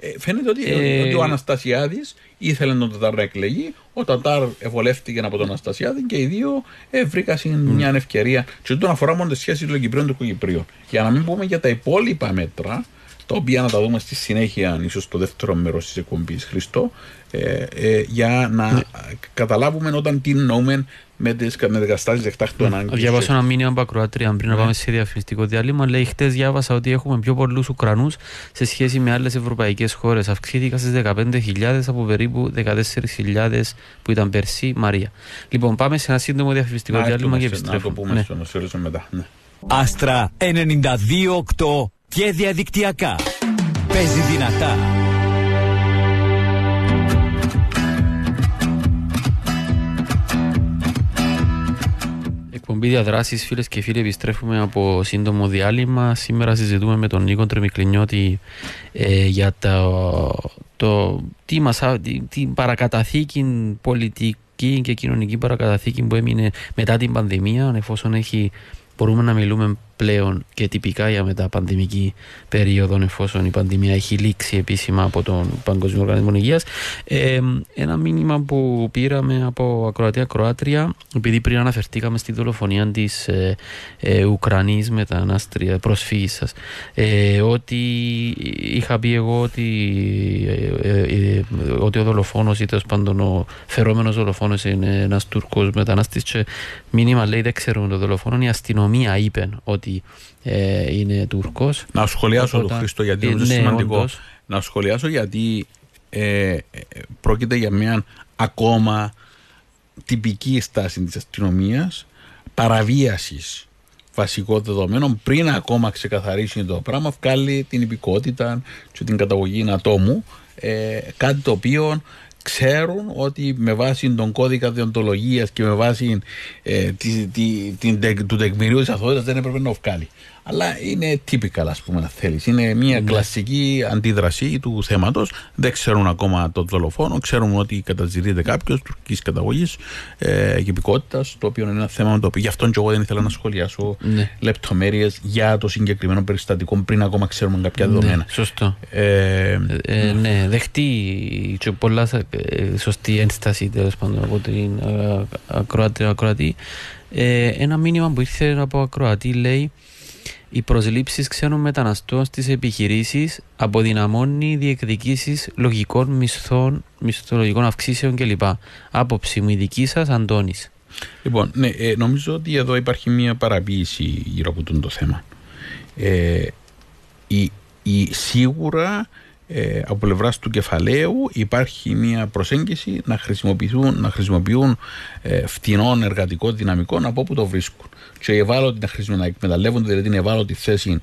Ε, φαίνεται ότι, Ε, ότι ο Αναστασιάδης ήθελε τον Τατάρ να εκλεγεί. Ο Τατάρ ευολεύτηκε από τον Αναστασιάδη και οι δύο ε, βρήκαν μια ευκαιρία. Και δεν αφορά μόνο τι σχέσει των Κυπρίων και των Κυπρίων. Για να μην πούμε για τα υπόλοιπα μέτρα, τα οποία να τα δούμε στη συνέχεια, ίσως στο δεύτερο μέρος της εκπομπής, Χριστό, ε, ε, για να καταλάβουμε όταν τις εννοούμε με τι καταστάσει εκτάκτου ανάγκης. να διαβάσω ένα μήνυμα από ακροάτρια πριν να Ναι. πάμε σε διαφημιστικό διάλειμμα. Λέει: Χτες διάβασα ότι έχουμε πιο πολλούς Ουκρανούς σε σχέση με άλλες ευρωπαϊκές χώρες. Αυξήθηκαν στις 15.000 από περίπου 14.000 που ήταν πέρσι. Μαρία. Λοιπόν, πάμε σε ένα σύντομο διαφημιστικό να, διάλειμμα και έρθουμε σε- να το επιστρέφουμε. πούμε Ναι. στο να θεωρήσουμε μετά. Ναι. Άστρα 92,8 και διαδικτυακά. Παίζει δυνατά. Εκπομπή διαδράσεις, φίλες και φίλοι, επιστρέφουμε από σύντομο διάλειμμα. Σήμερα συζητούμε με τον Νίκο Τρεμικλινιώτη ε, για το, το τι μας, α- τι- την παρακαταθήκη πολιτική και κοινωνική παρακαταθήκη που έμεινε μετά την πανδημία, εφόσον έχει, μπορούμε να μιλούμε πλέον και τυπικά για μεταπανδημική περίοδο εφόσον η πανδημία έχει λήξει επίσημα από τον Παγκοσμίο Οργανισμό Υγείας. Ε, ένα μήνυμα που πήραμε από ακροατία Κροάτρια, επειδή πριν αναφερθήκαμε στη δολοφονία της ε, ε, Ουκρανής μετανάστρια προσφύγης σας, ε, ότι είχα πει εγώ ότι, ε, ε, ε, ότι ο δολοφόνος ή τέλος πάντων ο φερόμενος δολοφόνος είναι ένας Τούρκος μετανάστης και μήνυμα λέει δεν ξέρουμε τον δολοφόνο, η αστυνομία είπε ότι ε, είναι Τούρκος. Να σχολιάσω Οπότε, το Χρήστο γιατί ε, είναι ναι, σημαντικό. όντως. Να σχολιάσω γιατί ε, ε, πρόκειται για μια ακόμα τυπική στάση της αστυνομίας παραβίασης βασικών δεδομένων πριν ακόμα ξεκαθαρίσει το πράγμα βγάλει την υπηκότητα και την καταγωγή ατόμου ε, κάτι το οποίο ξέρουν ότι με βάση τον κώδικα διοντολογίας και με βάση ε, τη, τη, την, τεκ- του τεκμηρίου της αθωότητας δεν έπρεπε να βγάλει. Αλλά είναι typical, ας πούμε, να θέλεις. Είναι μια ναι. κλασική αντίδραση του θέματος. Δεν ξέρουν ακόμα τον δολοφόνο. Ξέρουν ότι καταζητείται κάποιος τουρκικής καταγωγής ε, και υπηκότητα, το οποίο είναι ένα θέμα το οποίο γι' αυτό και εγώ δεν ήθελα να σχολιάσω ναι. λεπτομέρειες για το συγκεκριμένο περιστατικό πριν ακόμα ξέρουμε κάποια ναι, δεδομένα. Σωστό. Ε, ε, ναι, δεχτεί και πολλά ε, σωστή ένσταση τέλος πάντων από την ακροατή. Ε, ένα μήνυμα που ήρθε από ακροατή λέει οι προσλήψεις ξένων μεταναστών στις επιχειρήσεις αποδυναμώνει διεκδικήσεις λογικών μισθών, μισθολογικών αυξήσεων κλπ. Άποψη μου, η δική σας, Αντώνης. Λοιπόν, ναι, ε, νομίζω ότι εδώ υπάρχει μια παραποίηση γύρω από το θέμα. Ε, η, η, σίγουρα ε, από πλευράς του κεφαλαίου υπάρχει μια προσέγγιση να χρησιμοποιούν, να χρησιμοποιούν ε, φτηνών εργατικών δυναμικών από όπου το βρίσκουν. Και οι ευάλωτοι να, χρησιμοποιούν, να εκμεταλλεύονται δηλαδή την ευάλωτη θέση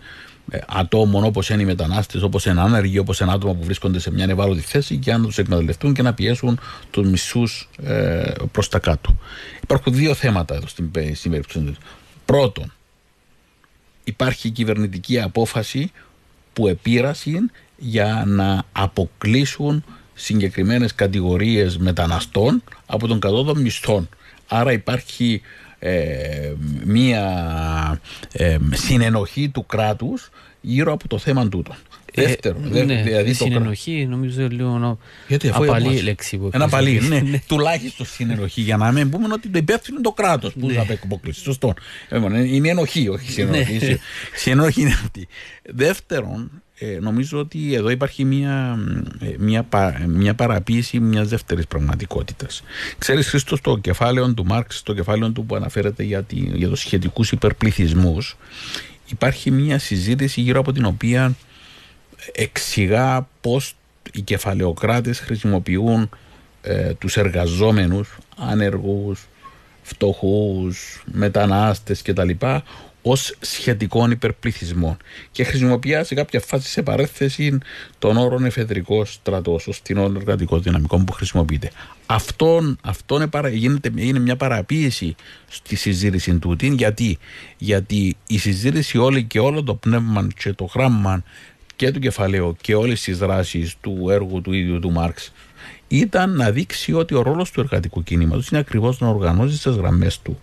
ε, ατόμων όπως είναι οι μετανάστες, όπως είναι άνεργοι, όπως είναι άτομα που βρίσκονται σε μια ευάλωτη θέση και αν τους εκμεταλλευτούν και να πιέσουν τους μισούς ε, προς τα κάτω. Υπάρχουν δύο θέματα εδώ στην, στην περίπτωση. Πρώτον, υπάρχει κυβερνητική απόφαση που επήρασε για να αποκλείσουν συγκεκριμένες κατηγορίες μεταναστών από τον κατώτατο μισθών. Άρα υπάρχει ε, μία ε, συνενοχή του κράτους γύρω από το θέμα τούτο. Ε, Δεύτερο, ναι, δηλαδή συνενοχή το... νομίζω λίγο Γιατί, απαλή λέξη που Ένα απαλή, ναι, ναι. τουλάχιστον συνενοχή για να μην πούμε ότι το υπεύθυνο είναι το κράτος που ναι. θα αποκλείσει. Σωστό. Είναι ενοχή, όχι συνενοχή. Ναι. Συνενοχή είναι αυτή. Δεύτερον, ε, νομίζω ότι εδώ υπάρχει μια, ε, μια, μια παραποίηση μιας δεύτερης πραγματικότητας. Ξέρεις, Χρήστος, το κεφάλαιο του Μάρξ, το κεφάλαιο του που αναφέρεται για, τη, για τους σχετικούς υπερπληθυσμούς, υπάρχει μια συζήτηση γύρω από την οποία εξηγά πώς οι κεφαλαιοκράτες χρησιμοποιούν ε, τους εργαζόμενους, άνεργους, φτωχούς, μετανάστες κτλ ως σχετικών υπερπληθυσμών και χρησιμοποιεί σε κάποια φάση σε παρέθεση τον όρο εφεδρικό στρατός, ως την εργατικό δυναμικό που χρησιμοποιείται. Αυτό αυτόν γίνεται, είναι μια παραποίηση στη συζήτηση του. Γιατί, γιατί η συζήτηση όλη και όλο το πνεύμα και το γράμμα και του κεφαλαίου και όλες τις δράσεις του έργου του ίδιου του Μάρξ ήταν να δείξει ότι ο ρόλος του εργατικού κινήματος είναι ακριβώς να οργανώσει τις γραμμές του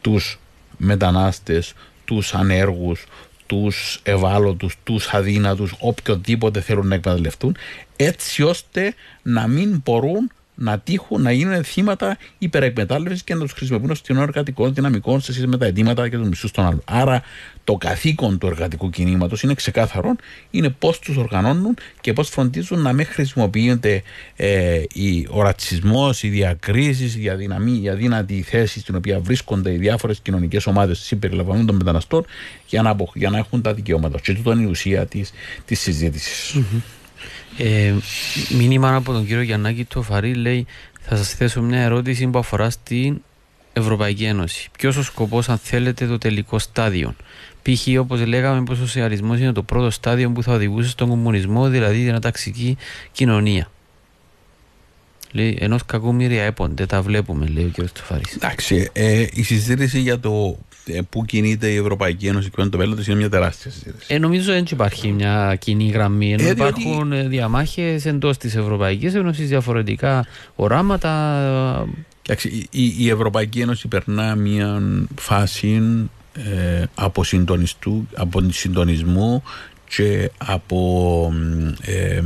τους μετανάστες, τους ανέργους, τους ευάλωτους, τους αδύνατους, οποιοδήποτε θέλουν να εκμεταλλευτούν, έτσι ώστε να μην μπορούν να τύχουν να γίνουν θύματα υπερεκμετάλλευσης και να τους χρησιμοποιούν ως κοινό εργατικών δυναμικών σε σχέση με τα αιτήματα και τους μισθούς των άλλων. Άρα, το καθήκον του εργατικού κινήματος είναι ξεκάθαρο, είναι πώς τους οργανώνουν και πώς φροντίζουν να μην χρησιμοποιείται ε, ο ρατσισμός, οι διακρίσεις, η αδυναμή, η αδύνατη θέση στην οποία βρίσκονται οι διάφορες κοινωνικές ομάδες συμπεριλαμβανομένων των μεταναστών για να, για να έχουν τα δικαιώματα. Και αυτό είναι η ουσία της συζήτησης. Ε, μήνυμα από τον κύριο Γιαννάκη του Φαρή λέει θα σας θέσω μια ερώτηση που αφορά στην Ευρωπαϊκή Ένωση. Ποιος ο σκοπός, αν θέλετε, το τελικό στάδιο; Π.χ. όπως λέγαμε, πως ο σοσιαλισμό είναι το πρώτο στάδιο που θα οδηγούσε στον κομμουνισμό, δηλαδή την αταξική κοινωνία. Λέει, ενός κακού μοίρια έπονται, τα βλέπουμε, λέει ο κ. Τουφαρή. Εντάξει, ε, η συζήτηση για το ε, πού κινείται η Ευρωπαϊκή Ένωση και το μέλλον της είναι μια τεράστια συζήτηση. Ε, νομίζω δεν υπάρχει μια κοινή γραμμή. Ενώ ε, υπάρχουν διότι... διαμάχες εντός της Ευρωπαϊκής Ένωσης, διαφορετικά οράματα. Εντάξει, η, η Ευρωπαϊκή Ένωση περνά μια φάση ε, από, από συντονισμού και από ε,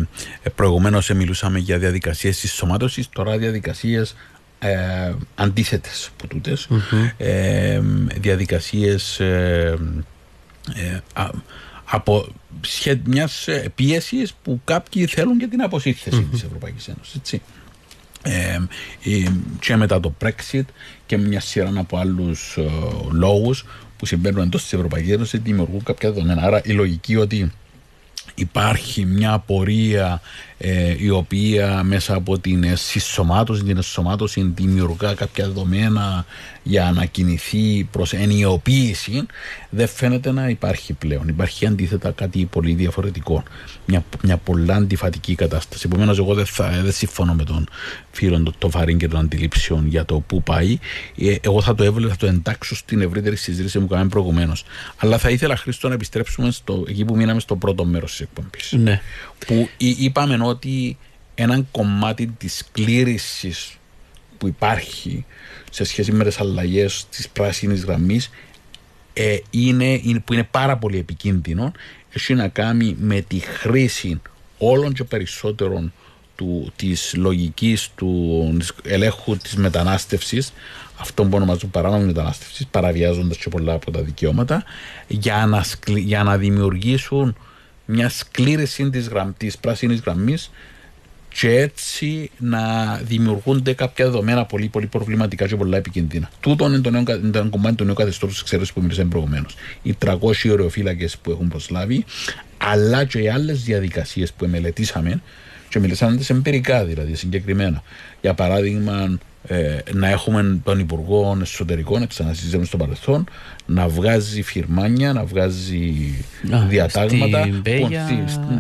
προηγουμένως μιλούσαμε για διαδικασίες της σωμάτωσης, τώρα διαδικασίες ε, αντίθετες από τούτες. Ε, διαδικασίες ε, ε, από μιας πίεσης που κάποιοι θέλουν και την αποσύρθεση της Ευρωπαϊκής Ένωσης έτσι. και μετά το Brexit και μια σειρά από άλλους λόγους που συμβαίνουν εντός της Ευρωπαϊκής Ένωσης δημιουργούν κάποια δεδομένα. Άρα η λογική ότι υπάρχει μια πορεία ε, η οποία μέσα από την συσσωμάτωση, την εσωμάτωση δημιουργά κάποια δεδομένα για να κινηθεί προς ενιοποίηση δεν φαίνεται να υπάρχει πλέον. Υπάρχει αντίθετα κάτι πολύ διαφορετικό. Μια, μια πολλά αντιφατική κατάσταση. Επομένως, εγώ δεν, θα, δεν συμφωνώ με τον φίλο το, το και των αντιλήψεων για το πού πάει. Ε, εγώ θα το έβλεπα, θα το εντάξω στην ευρύτερη συζήτηση που κάναμε προηγουμένως. Αλλά θα ήθελα, Χρήστο, να επιστρέψουμε στο, εκεί που μείναμε στο πρώτο μέρος της εκπομπής. Ναι. Που είπαμε ότι ένα κομμάτι της κλήρησης που υπάρχει σε σχέση με τις αλλαγές της πράσινης γραμμής ε, είναι, που είναι πάρα πολύ επικίνδυνο έχει να κάνει με τη χρήση όλων και περισσότερων του, της λογικής του ελέγχου της μετανάστευσης αυτό που ονομάζουν παράνομη μετανάστευση, παραβιάζοντας και πολλά από τα δικαιώματα για να, για να δημιουργήσουν μια σκλήρεση της, γραμ, της πράσινης γραμμής και έτσι να δημιουργούνται κάποια δεδομένα πολύ, πολύ προβληματικά και πολλά επικίνδυνα. Τούτο είναι το, νέο, το κομμάτι του νέου καθεστώτος εξαίρεση που μιλήσαμε προηγουμένως. Οι 300 ωρεοφύλακες που έχουν προσλάβει, αλλά και οι άλλες διαδικασίες που μελετήσαμε και μιλήσαμε τι εμπειρικά δηλαδή συγκεκριμένα. Για παράδειγμα, ε, να έχουμε τον Υπουργό Εσωτερικών, ξανασυζητήσαμε στο παρελθόν, να βγάζει φυρμάνια, να βγάζει Α, διατάγματα που,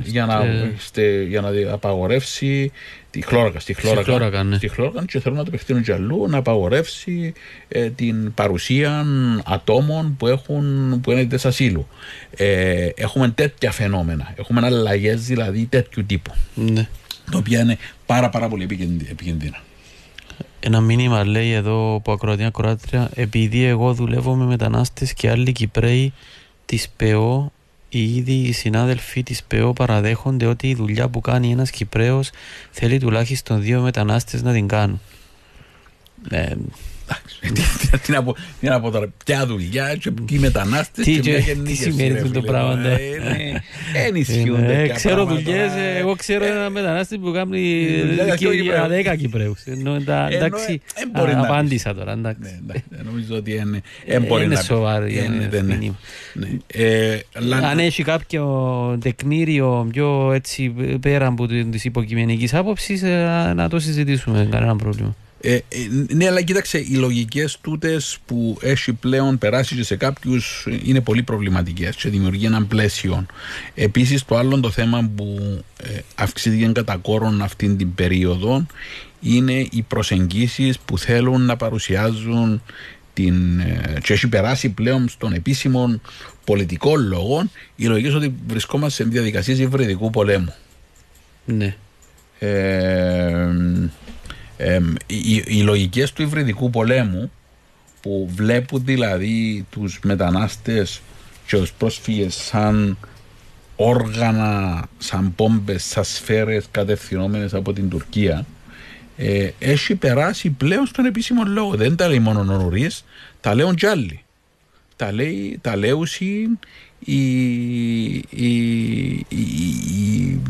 για, να, στε, για να απαγορεύσει τη χλώρακα, στη χλώρακα, στη χλώρακα, ναι. στη χλώρακα και θέλουν να το επεκτείνουν και αλλού, να απαγορεύσει ε, την παρουσία ατόμων που, έχουν, που είναι της ασύλου. Ε, έχουμε τέτοια φαινόμενα, έχουμε αλλαγές δηλαδή τέτοιου τύπου, ναι. τα οποία είναι πάρα πάρα πολύ επικίνδυνα. Ένα μήνυμα λέει εδώ που ακροατία κοράτρια επειδή εγώ δουλεύω με μετανάστες και άλλοι Κυπρέοι της ΠΕΟ οι ήδη οι συνάδελφοι της ΠΕΟ παραδέχονται ότι η δουλειά που κάνει ένας Κυπρέος θέλει τουλάχιστον δύο μετανάστες να την κάνουν. Ε, τι να πω, τι να πω τώρα, ποια δουλειά και ποιοι μετανάστες και ποια Τι σημαίνει αυτό το πράγμα, ναι. Ενισχύονται. Ξέρω δουλειές, εγώ ξέρω ένα μετανάστη που κάνει για δέκα Κυπρέους. Εντάξει, απάντησα τώρα, εντάξει. Νομίζω ότι είναι Είναι σοβαρή. Αν έχει κάποιο τεκμήριο πιο έτσι πέρα από τις υποκειμενικής άποψης, να το συζητήσουμε, κανένα πρόβλημα. Ε, ε, ναι, αλλά κοίταξε, οι λογικές τούτες που έχει πλέον περάσει και σε κάποιους είναι πολύ προβληματικές και δημιουργεί έναν πλαίσιο. Επίσης, το άλλο το θέμα που ε, αυξήθηκε κατά κόρον αυτή την περίοδο είναι οι προσεγγίσεις που θέλουν να παρουσιάζουν την, ε, και έχει περάσει πλέον στον επίσημο πολιτικό λόγο η λογική ότι βρισκόμαστε σε διαδικασίες υβριδικού πολέμου. Ναι. Ε, οι, οι λογικές του υβριδικού πολέμου που βλέπουν δηλαδή τους μετανάστες και τους πρόσφυγες σαν όργανα, σαν πόμπες, σαν σφαίρες κατευθυνόμενες από την Τουρκία ε, έχει περάσει πλέον στον επίσημο λόγο. Δεν τα λέει μόνο ο Νωρίς, τα λέω κι άλλοι. Τα λέει, τα η, η, η,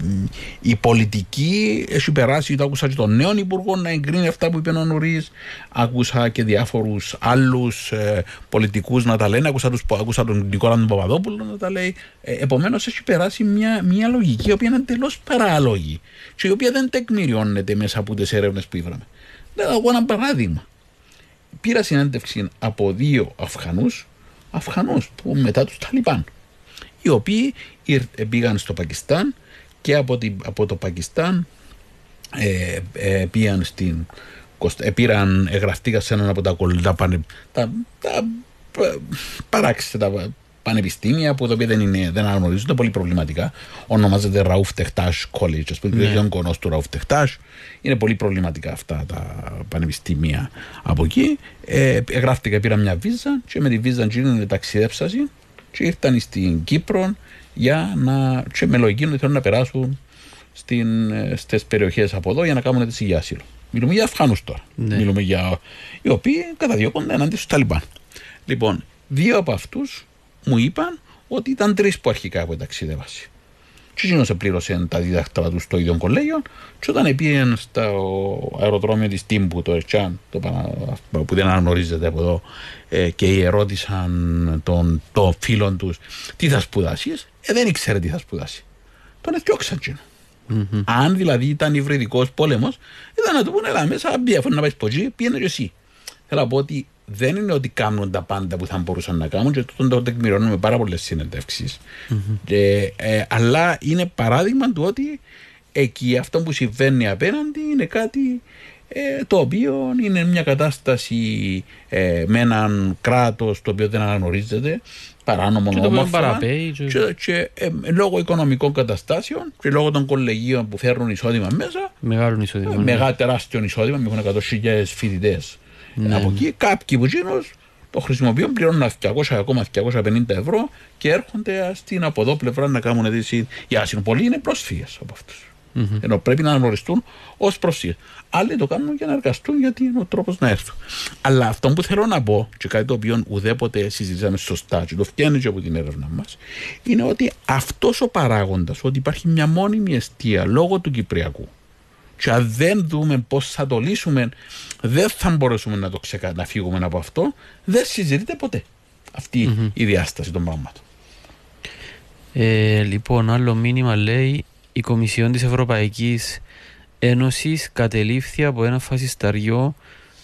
η, πολιτική έχει περάσει, το άκουσα και τον νέο υπουργό να εγκρίνει αυτά που είπε ο Νουρίς, άκουσα και διάφορους άλλους ε, πολιτικούς να τα λένε, άκουσα, τους, άκουσα τον Νικόλα τον Παπαδόπουλο να τα λέει. Ε, επομένως έχει περάσει μια, μια λογική η οποία είναι εντελώς παράλογη και η οποία δεν τεκμηριώνεται μέσα από τις έρευνες που είδαμε. Θα δω ένα παράδειγμα. Πήρα συνέντευξη από δύο Αφγανούς, Αφγανούς που μετά τους Ταλιπάν οι οποίοι πήγαν στο Πακιστάν και από, την, από το Πακιστάν ε, ε, πήγαν στην ε, πήραν, εγγραφτήκαν σε έναν από τα, τα, τα, τα, τα τα πανεπιστήμια που τα οποία δεν, είναι, δεν αναγνωρίζονται πολύ προβληματικά. Ονομάζεται Ραούφ Τεχτάζ College, ας πούμε, ναι. δεν είναι του Ραούφ Τεχτάζ. Είναι πολύ προβληματικά αυτά τα πανεπιστήμια από εκεί. Ε, εγγράφτηκα, πήρα μια βίζα και με τη βίζα γίνανε ταξιδέψαση και ήρθαν στην Κύπρο για να, και με λογική ότι θέλουν να περάσουν στις περιοχές από εδώ για να κάνουν τη για Μιλούμε για Αφγάνους τώρα. Ναι. Μιλούμε για. οι οποίοι καταδιώκονται εναντί στους Ταλιμπάν. Λοιπόν, δύο από αυτούς μου είπαν ότι ήταν τρεις που αρχικά από ταξίδευαση. Και εκείνο πλήρωσε τα διδακτρά του στο ίδιο κολέγιο, και όταν πήγαινε στο αεροδρόμιο της Τύμπου, το Ερτσάν, το που δεν αναγνωρίζεται από εδώ, ε, και ερώτησαν τον, φίλο τους τι θα σπουδάσεις, ε, δεν ήξερε τι θα σπουδάσει. Τον έφτιαξαν εκείνο. Αν δηλαδή ήταν υβριδικός πόλεμος, ήταν να του πούνε έλα μέσα, μπει να πάει ποτζή, πήγαινε και εσύ. Θέλω να πω ότι δεν είναι ότι κάνουν τα πάντα που θα μπορούσαν να κάνουν και τούτο το τεκμηρώνουμε με πάρα πολλές Ε, αλλά είναι παράδειγμα του ότι εκεί αυτό που συμβαίνει απέναντι είναι κάτι ε, το οποίο είναι μια κατάσταση ε, με έναν κράτος το οποίο δεν αναγνωρίζεται, παράνομο όμορφα και, και, και ε, λόγω οικονομικών καταστάσεων και λόγω των κολεγίων που φέρνουν εισόδημα μέσα, μεγάλο εισόδημα, ε, ναι. μεγάλο τεράστιο εισόδημα, με έχουν 100.000 φοιτητές ναι. από εκεί, κάποιοι που το χρησιμοποιούν, πληρώνουν 200, ακόμα 250 ευρώ και έρχονται στην από εδώ πλευρά να κάνουν αίτηση για άσυλο. Πολλοί είναι πρόσφυγες από αυτούς. Mm-hmm. Ενώ πρέπει να αναγνωριστούν ως πρόσφυγες. Άλλοι το κάνουν για να εργαστούν γιατί είναι ο τρόπος να έρθουν. Αλλά αυτό που θέλω να πω, και κάτι το οποίο ουδέποτε συζητήσαμε σωστά, και το φτιάχνει και από την έρευνα μας, είναι ότι αυτός ο παράγοντας, ότι υπάρχει μια μόνιμη αιστεία λόγω του Κυπριακού, και αν δεν δούμε πώς θα το λύσουμε, δεν θα μπορέσουμε να, το ξεκα... να φύγουμε από αυτό. Δεν συζητείται ποτέ αυτή η διάσταση των πραγμάτων. Ε, λοιπόν, άλλο μήνυμα λέει η Κομισιόν της Ευρωπαϊκής Ένωσης κατελήφθη από ένα φασισταριό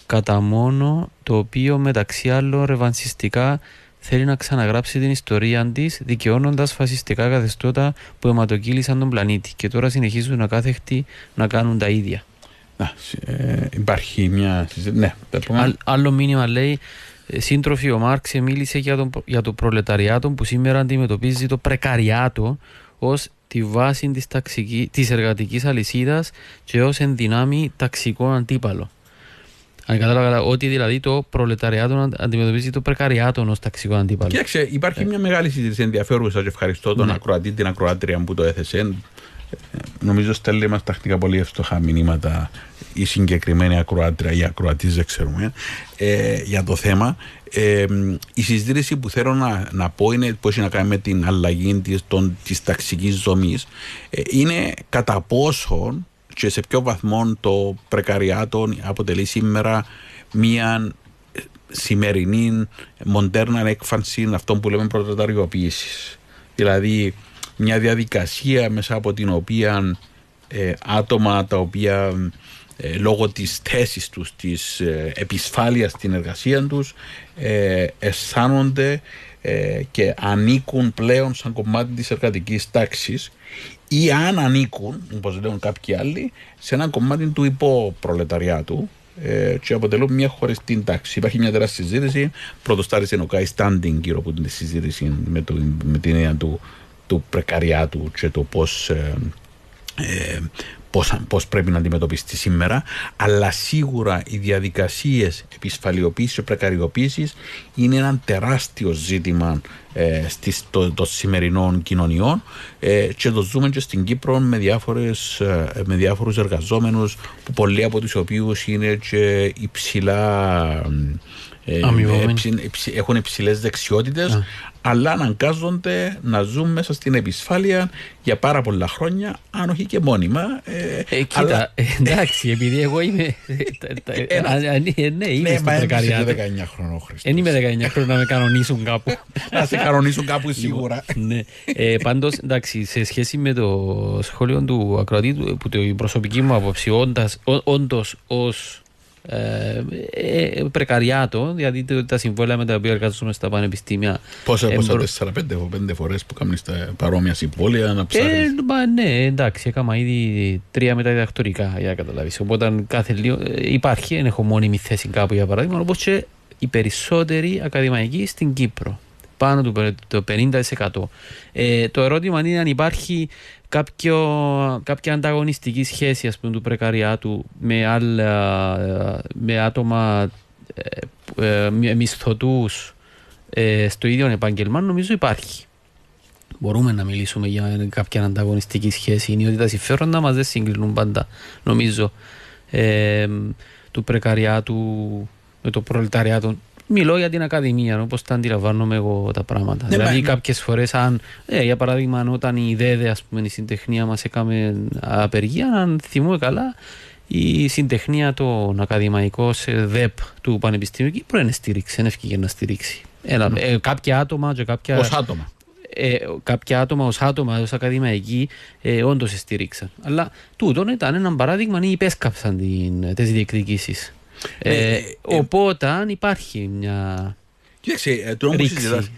κατά μόνο το οποίο μεταξύ άλλων ρευανσιστικά θέλει να ξαναγράψει την ιστορία της, δικαιώνοντας φασιστικά καθεστώτα που αιματοκύλησαν τον πλανήτη. Και τώρα συνεχίζουν να κάθεχτοι να κάνουν τα ίδια. Να, ε, υπάρχει μια Ναι, άλλο μήνυμα λέει ε, σύντροφοι ο Μάρξ μίλησε για, τον, για το προλεταριάτο που σήμερα αντιμετωπίζει το πρεκαριάτο ως τη βάση της, ταξική, της εργατικής αλυσίδας και ως ενδυνάμει ταξικό αντίπαλο. Αν κατάλαβα ότι δηλαδή το προλεταριάτο αντιμετωπίζει το πρεκαριάτο ως ταξικό αντίπαλο. Κοίταξε, υπάρχει μια μεγάλη συζήτηση ενδιαφέρουσα και ευχαριστώ τον ναι. ακροατή, την ακροάτρια που το έθεσε. Νομίζω στέλνει μας τακτικά πολύ εύστοχα μηνύματα η συγκεκριμένη ακροάτρια ή ακροατής, δεν ξέρουμε, ε, για το θέμα. Ε, η συζήτηση που θέλω να, να πω είναι που έχει να κάνει με την αλλαγή της της ταξικής δομής ε, είναι κατά πόσον και σε ποιο βαθμό το πρεκαριάτο αποτελεί σήμερα μια σημερινή μοντέρνα έκφανση αυτών που λέμε πρωτοταριοποίηση. Δηλαδή μια διαδικασία μέσα από την οποία ε, άτομα τα οποία ε, λόγω της θέσης τους, της ε, επισφάλειας στην εργασία τους ε, αισθάνονται ε, και ανήκουν πλέον σαν κομμάτι της εργατικής τάξης ή αν ανήκουν, όπως λένε κάποιοι άλλοι, σε ένα κομμάτι του υποπρολεταριάτου ε, και αποτελούν μια χωριστή τάξη. Υπάρχει μια τεράστια συζήτηση. Πρώτο στάρισε ο Κάι Στάντινγκ γύρω από την συζήτηση με, το, με την έννοια του, του πρεκαριάτου και το πώς ε, ε, πώς, πώς πρέπει να αντιμετωπιστεί σήμερα, αλλά σίγουρα οι διαδικασίες επισφαλιοποίησης και πρεκαριοποίησης είναι ένα τεράστιο ζήτημα ε, στις, το, των σημερινών κοινωνιών ε, και το ζούμε και στην Κύπρο με, διάφορες, ε, με διάφορους εργαζόμενους που πολλοί από τους οποίους είναι και υψηλά ε, έχουν υψηλές δεξιότητες, αλλά αναγκάζονται να ζουν μέσα στην επισφάλεια για πάρα πολλά χρόνια, αν όχι και μόνιμα. Ε, ε, κοίτα, αλλά... εντάξει, επειδή εγώ είμαι. ναι, είμαι ναι, στο πρεκαριάτο. Δεν είμαι 19 χρονών, Δεν είμαι 19 χρονών να με κανονίσουν κάπου. να σε κανονίσουν κάπου σίγουρα. ναι. ε, Πάντως, εντάξει, σε σχέση με το σχόλιο του ακροατή, που η προσωπική μου άποψη, όντως ως ε, ε, πρεκαριάτο, δηλαδή τα συμβόλαια με τα οποία εργάζομαι στα πανεπιστήμια. Πόσα, πόσα, τέσσερα, πέντε, πέντε φορές που κάνεις τα παρόμοια συμβόλαια να ψάχνεις. Ε, ναι, εντάξει, έκανα ήδη τρία μεταδιδακτορικά για να καταλάβεις. Οπότε κάθε λίγο ε, υπάρχει, δεν έχω μόνιμη θέση κάπου για παράδειγμα, όπως και οι περισσότεροι ακαδημαϊκοί στην Κύπρο. Πάνω του το 50%. Ε, το ερώτημα είναι αν υπάρχει κάποιο, κάποια ανταγωνιστική σχέση ας πούμε, του πρεκαριάτου με, άλλα, με άτομα ε, ε, μισθωτούς ε, στο ίδιο επάγγελμα νομίζω υπάρχει. Μπορούμε να μιλήσουμε για κάποια ανταγωνιστική σχέση. Είναι ότι τα συμφέροντα μας δεν συγκλίνουν πάντα, νομίζω, ε, του πρεκαριάτου με το προλεταριάτο Μιλώ για την Ακαδημία, όπως τα αντιλαμβάνομαι εγώ τα πράγματα. Ναι, δηλαδή, ναι. κάποιες φορές, αν, ε, για παράδειγμα, όταν η ΔΕΔΕ, ας πούμε, η συντεχνία μας έκαμε απεργία, αν θυμούμε καλά, η συντεχνία των ακαδημαϊκών ΔΕΠ του Πανεπιστημίου Κύπρου δεν στήριξε, δεν έφυγε να στηρίξει. Ένα, mm. ε, κάποια άτομα και κάποια. Πώ άτομα. ε, κάποια άτομα ως άτομα, ως ακαδημαϊκοί, ε, όντως στήριξαν. Αλλά τούτο ήταν ένα παράδειγμα ή υπέσκαψαν τις διεκδικήσεις. Ε, ε, ε, οπότε υπάρχει μια. Κοίταξε, το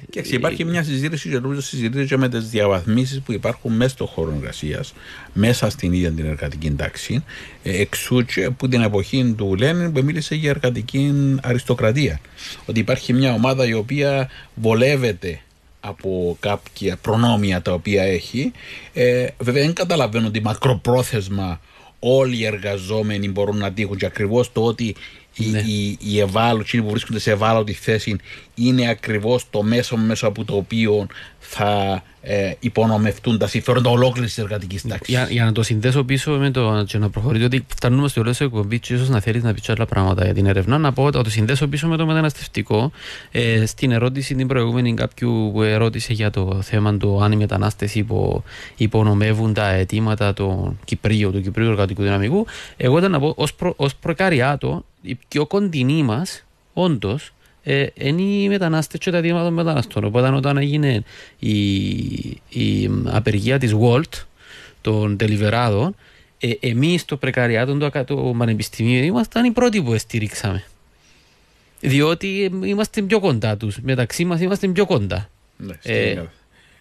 Κοίταξε, υπάρχει μια συζήτηση και νομίζω συζητείται με τις διαβαθμίσεις που υπάρχουν μέσα στον χώρο εργασίας, μέσα στην ίδια την εργατική τάξη. Εξού και που την εποχή του Λένιν που μίλησε για εργατική αριστοκρατία. Ότι υπάρχει μια ομάδα η οποία βολεύεται από κάποια προνόμια τα οποία έχει. Ε, βέβαια δεν καταλαβαίνω ότι μακροπρόθεσμα όλοι οι εργαζόμενοι μπορούν να τύχουν και ακριβώς το ότι ναι. οι, οι ευάλωτοι που βρίσκονται σε ευάλωτη θέση είναι ακριβώς το μέσο μέσα από το οποίο θα ε, υπονομευτούν τα συμφέροντα ολόκληρης της εργατικής τάξης. Για, για, να το συνδέσω πίσω με το και να προχωρήσω, ότι φτάνουμε στο τέλος της εκπομπής, ίσως να θέλεις να πεις άλλα πράγματα για την έρευνα, να πω ότι το συνδέσω πίσω με το μεταναστευτικό. Ε, στην ερώτηση την προηγούμενη, κάποιου που ερώτησε για το θέμα του αν οι μετανάστες υπο, υπονομεύουν τα αιτήματα του Κυπρίου, του Κυπρίου εργατικού δυναμικού, εγώ ήταν να πω ως προ, προκαριάτο, η πιο κοντινή μας, όντως, ε, είναι οι μετανάστες και τα δήματα των μεταναστών. Οπότε όταν έγινε η, η απεργία της Walt των τελιβεράδων, ε, εμείς στο πρεκαριάτο του το Πανεπιστημίου ήμασταν οι πρώτοι που στήριξαμε. Διότι ε, είμαστε πιο κοντά τους. Μεταξύ μας είμαστε πιο κοντά. Ναι, ε,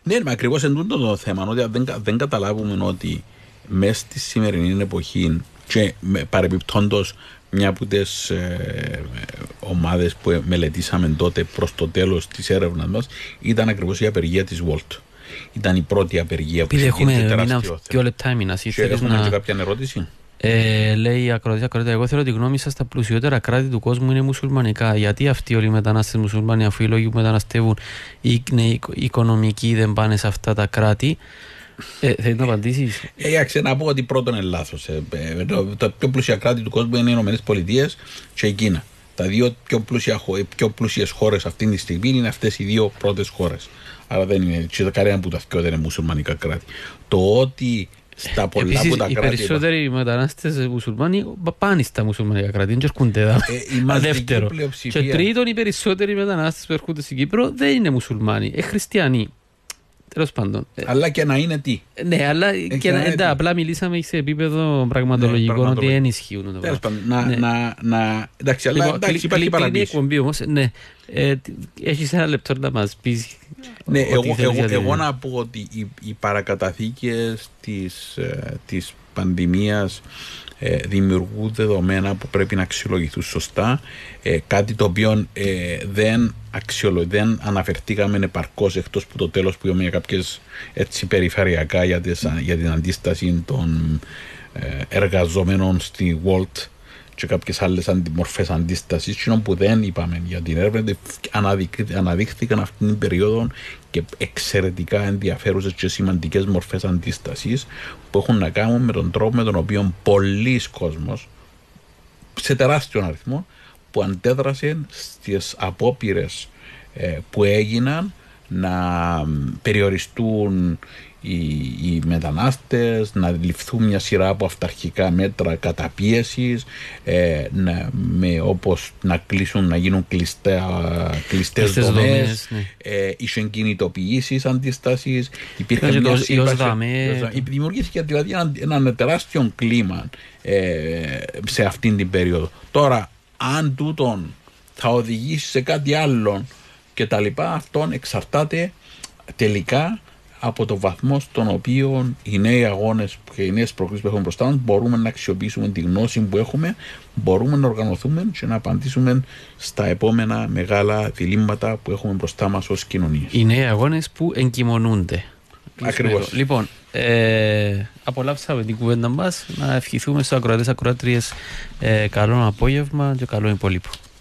ναι μα ακριβώς εν το θέμα. Ότι δεν, δεν καταλάβουμε ότι μέσα στη σημερινή εποχή και παρεμπιπτόντω μια από τις ε, ομάδες που μελετήσαμε τότε προς το τέλος της έρευνας μας ήταν ακριβώς η απεργία της Walt. Ήταν η πρώτη απεργία που έχουμε μήνα, δύο λεπτά έμεινα. Έχουμε να... και κάποια ερώτηση; Ε, λέει η ακροτή, ακροτή, εγώ θέλω τη γνώμη σας. Τα πλουσιότερα κράτη του κόσμου είναι μουσουλμανικά. Γιατί αυτοί όλοι οι μετανάστες μουσουλμάνοι, αφού οι λόγοι που μεταναστεύουν είναι οικονομικοί, δεν πάνε σε αυτά τα κράτη. Ε, Θέλεις να απαντήσεις; Ε, να πω ότι πρώτον είναι λάθος. Ε, το, το πιο πλούσια κράτη του κόσμου είναι οι ΗΠΑ και η Κίνα. Τα δύο πιο, πλούσια, πιο πλούσιες χώρες αυτή τη στιγμή είναι αυτές οι δύο πρώτες χώρες. Άρα δεν είναι, κανένα που τα πιο δεν είναι μουσουλμανικά κράτη. Το ότι στα πολλά Επίσης, από τα οι κράτη. Οι περισσότεροι μετανάστες μουσουλμάνοι πάνε στα μουσουλμανικά κράτη, δεν έρχονται εδώ. Ε, δεύτερο. Και τρίτον, οι περισσότεροι μετανάστες που έρχονται στην Κύπρο δεν είναι μουσουλμάνοι, είναι χριστιανοί. Τέλος πάντων. Ε, αλλά και να είναι τι. Ναι, αλλά ε, και, να, είναι απλά μιλήσαμε σε επίπεδο πραγματολογικό ναι, ότι δεν ισχύουν. Τέλος πάντων. Να, ναι. να, να, εντάξει, αλλά λοιπόν, εντάξει, υπάρχει παραπίση. εκπομπή όμως. Ναι. Ε, Έχεις ένα λεπτό να μας πεις. Ναι, εγώ, εγώ, εγώ, να πω ότι οι, οι παρακαταθήκες της της πανδημίας ε, δημιουργούν δεδομένα που πρέπει να αξιολογηθούν σωστά. Ε, κάτι το οποίο ε, δεν, αξιολο, δεν αναφερθήκαμε επαρκώς εκτός που το τέλος που είπαμε κάποιες περιφερειακά για, για την αντίσταση των ε, εργαζομένων στη Walt και κάποιες άλλες μορφέ αντίστασης, που δεν είπαμε για την έρευνα, αναδείχθηκαν αυτήν την περίοδο και εξαιρετικά ενδιαφέρουσες και σημαντικές μορφές αντίστασης που έχουν να κάνουν με τον τρόπο με τον οποίο πολλοί κόσμος σε τεράστιο αριθμό που αντέδρασε στις απόπειρες ε, που έγιναν να περιοριστούν οι, οι μετανάστες, να ληφθούν μια σειρά από αυταρχικά μέτρα καταπίεσης, ε, να, με, όπως να κλείσουν, να γίνουν κλειστά, κλειστές δομές, δομές ναι. ε, κινητοποιήσεις αντίστασης, υπήρχε μια σύμβαση, δημιουργήθηκε δηλαδή ένα, ένα τεράστιο κλίμα ε, σε αυτήν την περίοδο. Τώρα, αν τούτον θα οδηγήσει σε κάτι άλλο και τα λοιπά, αυτόν εξαρτάται τελικά από το βαθμό στον οποίο οι νέοι αγώνες και οι νέες προκλήσεις που έχουμε μπροστά μας μπορούμε να αξιοποιήσουμε τη γνώση που έχουμε, μπορούμε να οργανωθούμε και να απαντήσουμε στα επόμενα μεγάλα διλήμματα που έχουμε μπροστά μας ως κοινωνία. Οι νέοι αγώνες που εγκυμονούνται. Ακριβώς. Λοιπόν, ε, απολαύσαμε την κουβέντα μας. Να ευχηθούμε στους ακροατές ακροάτριες ε, καλό απόγευμα και καλό υπόλοιπο.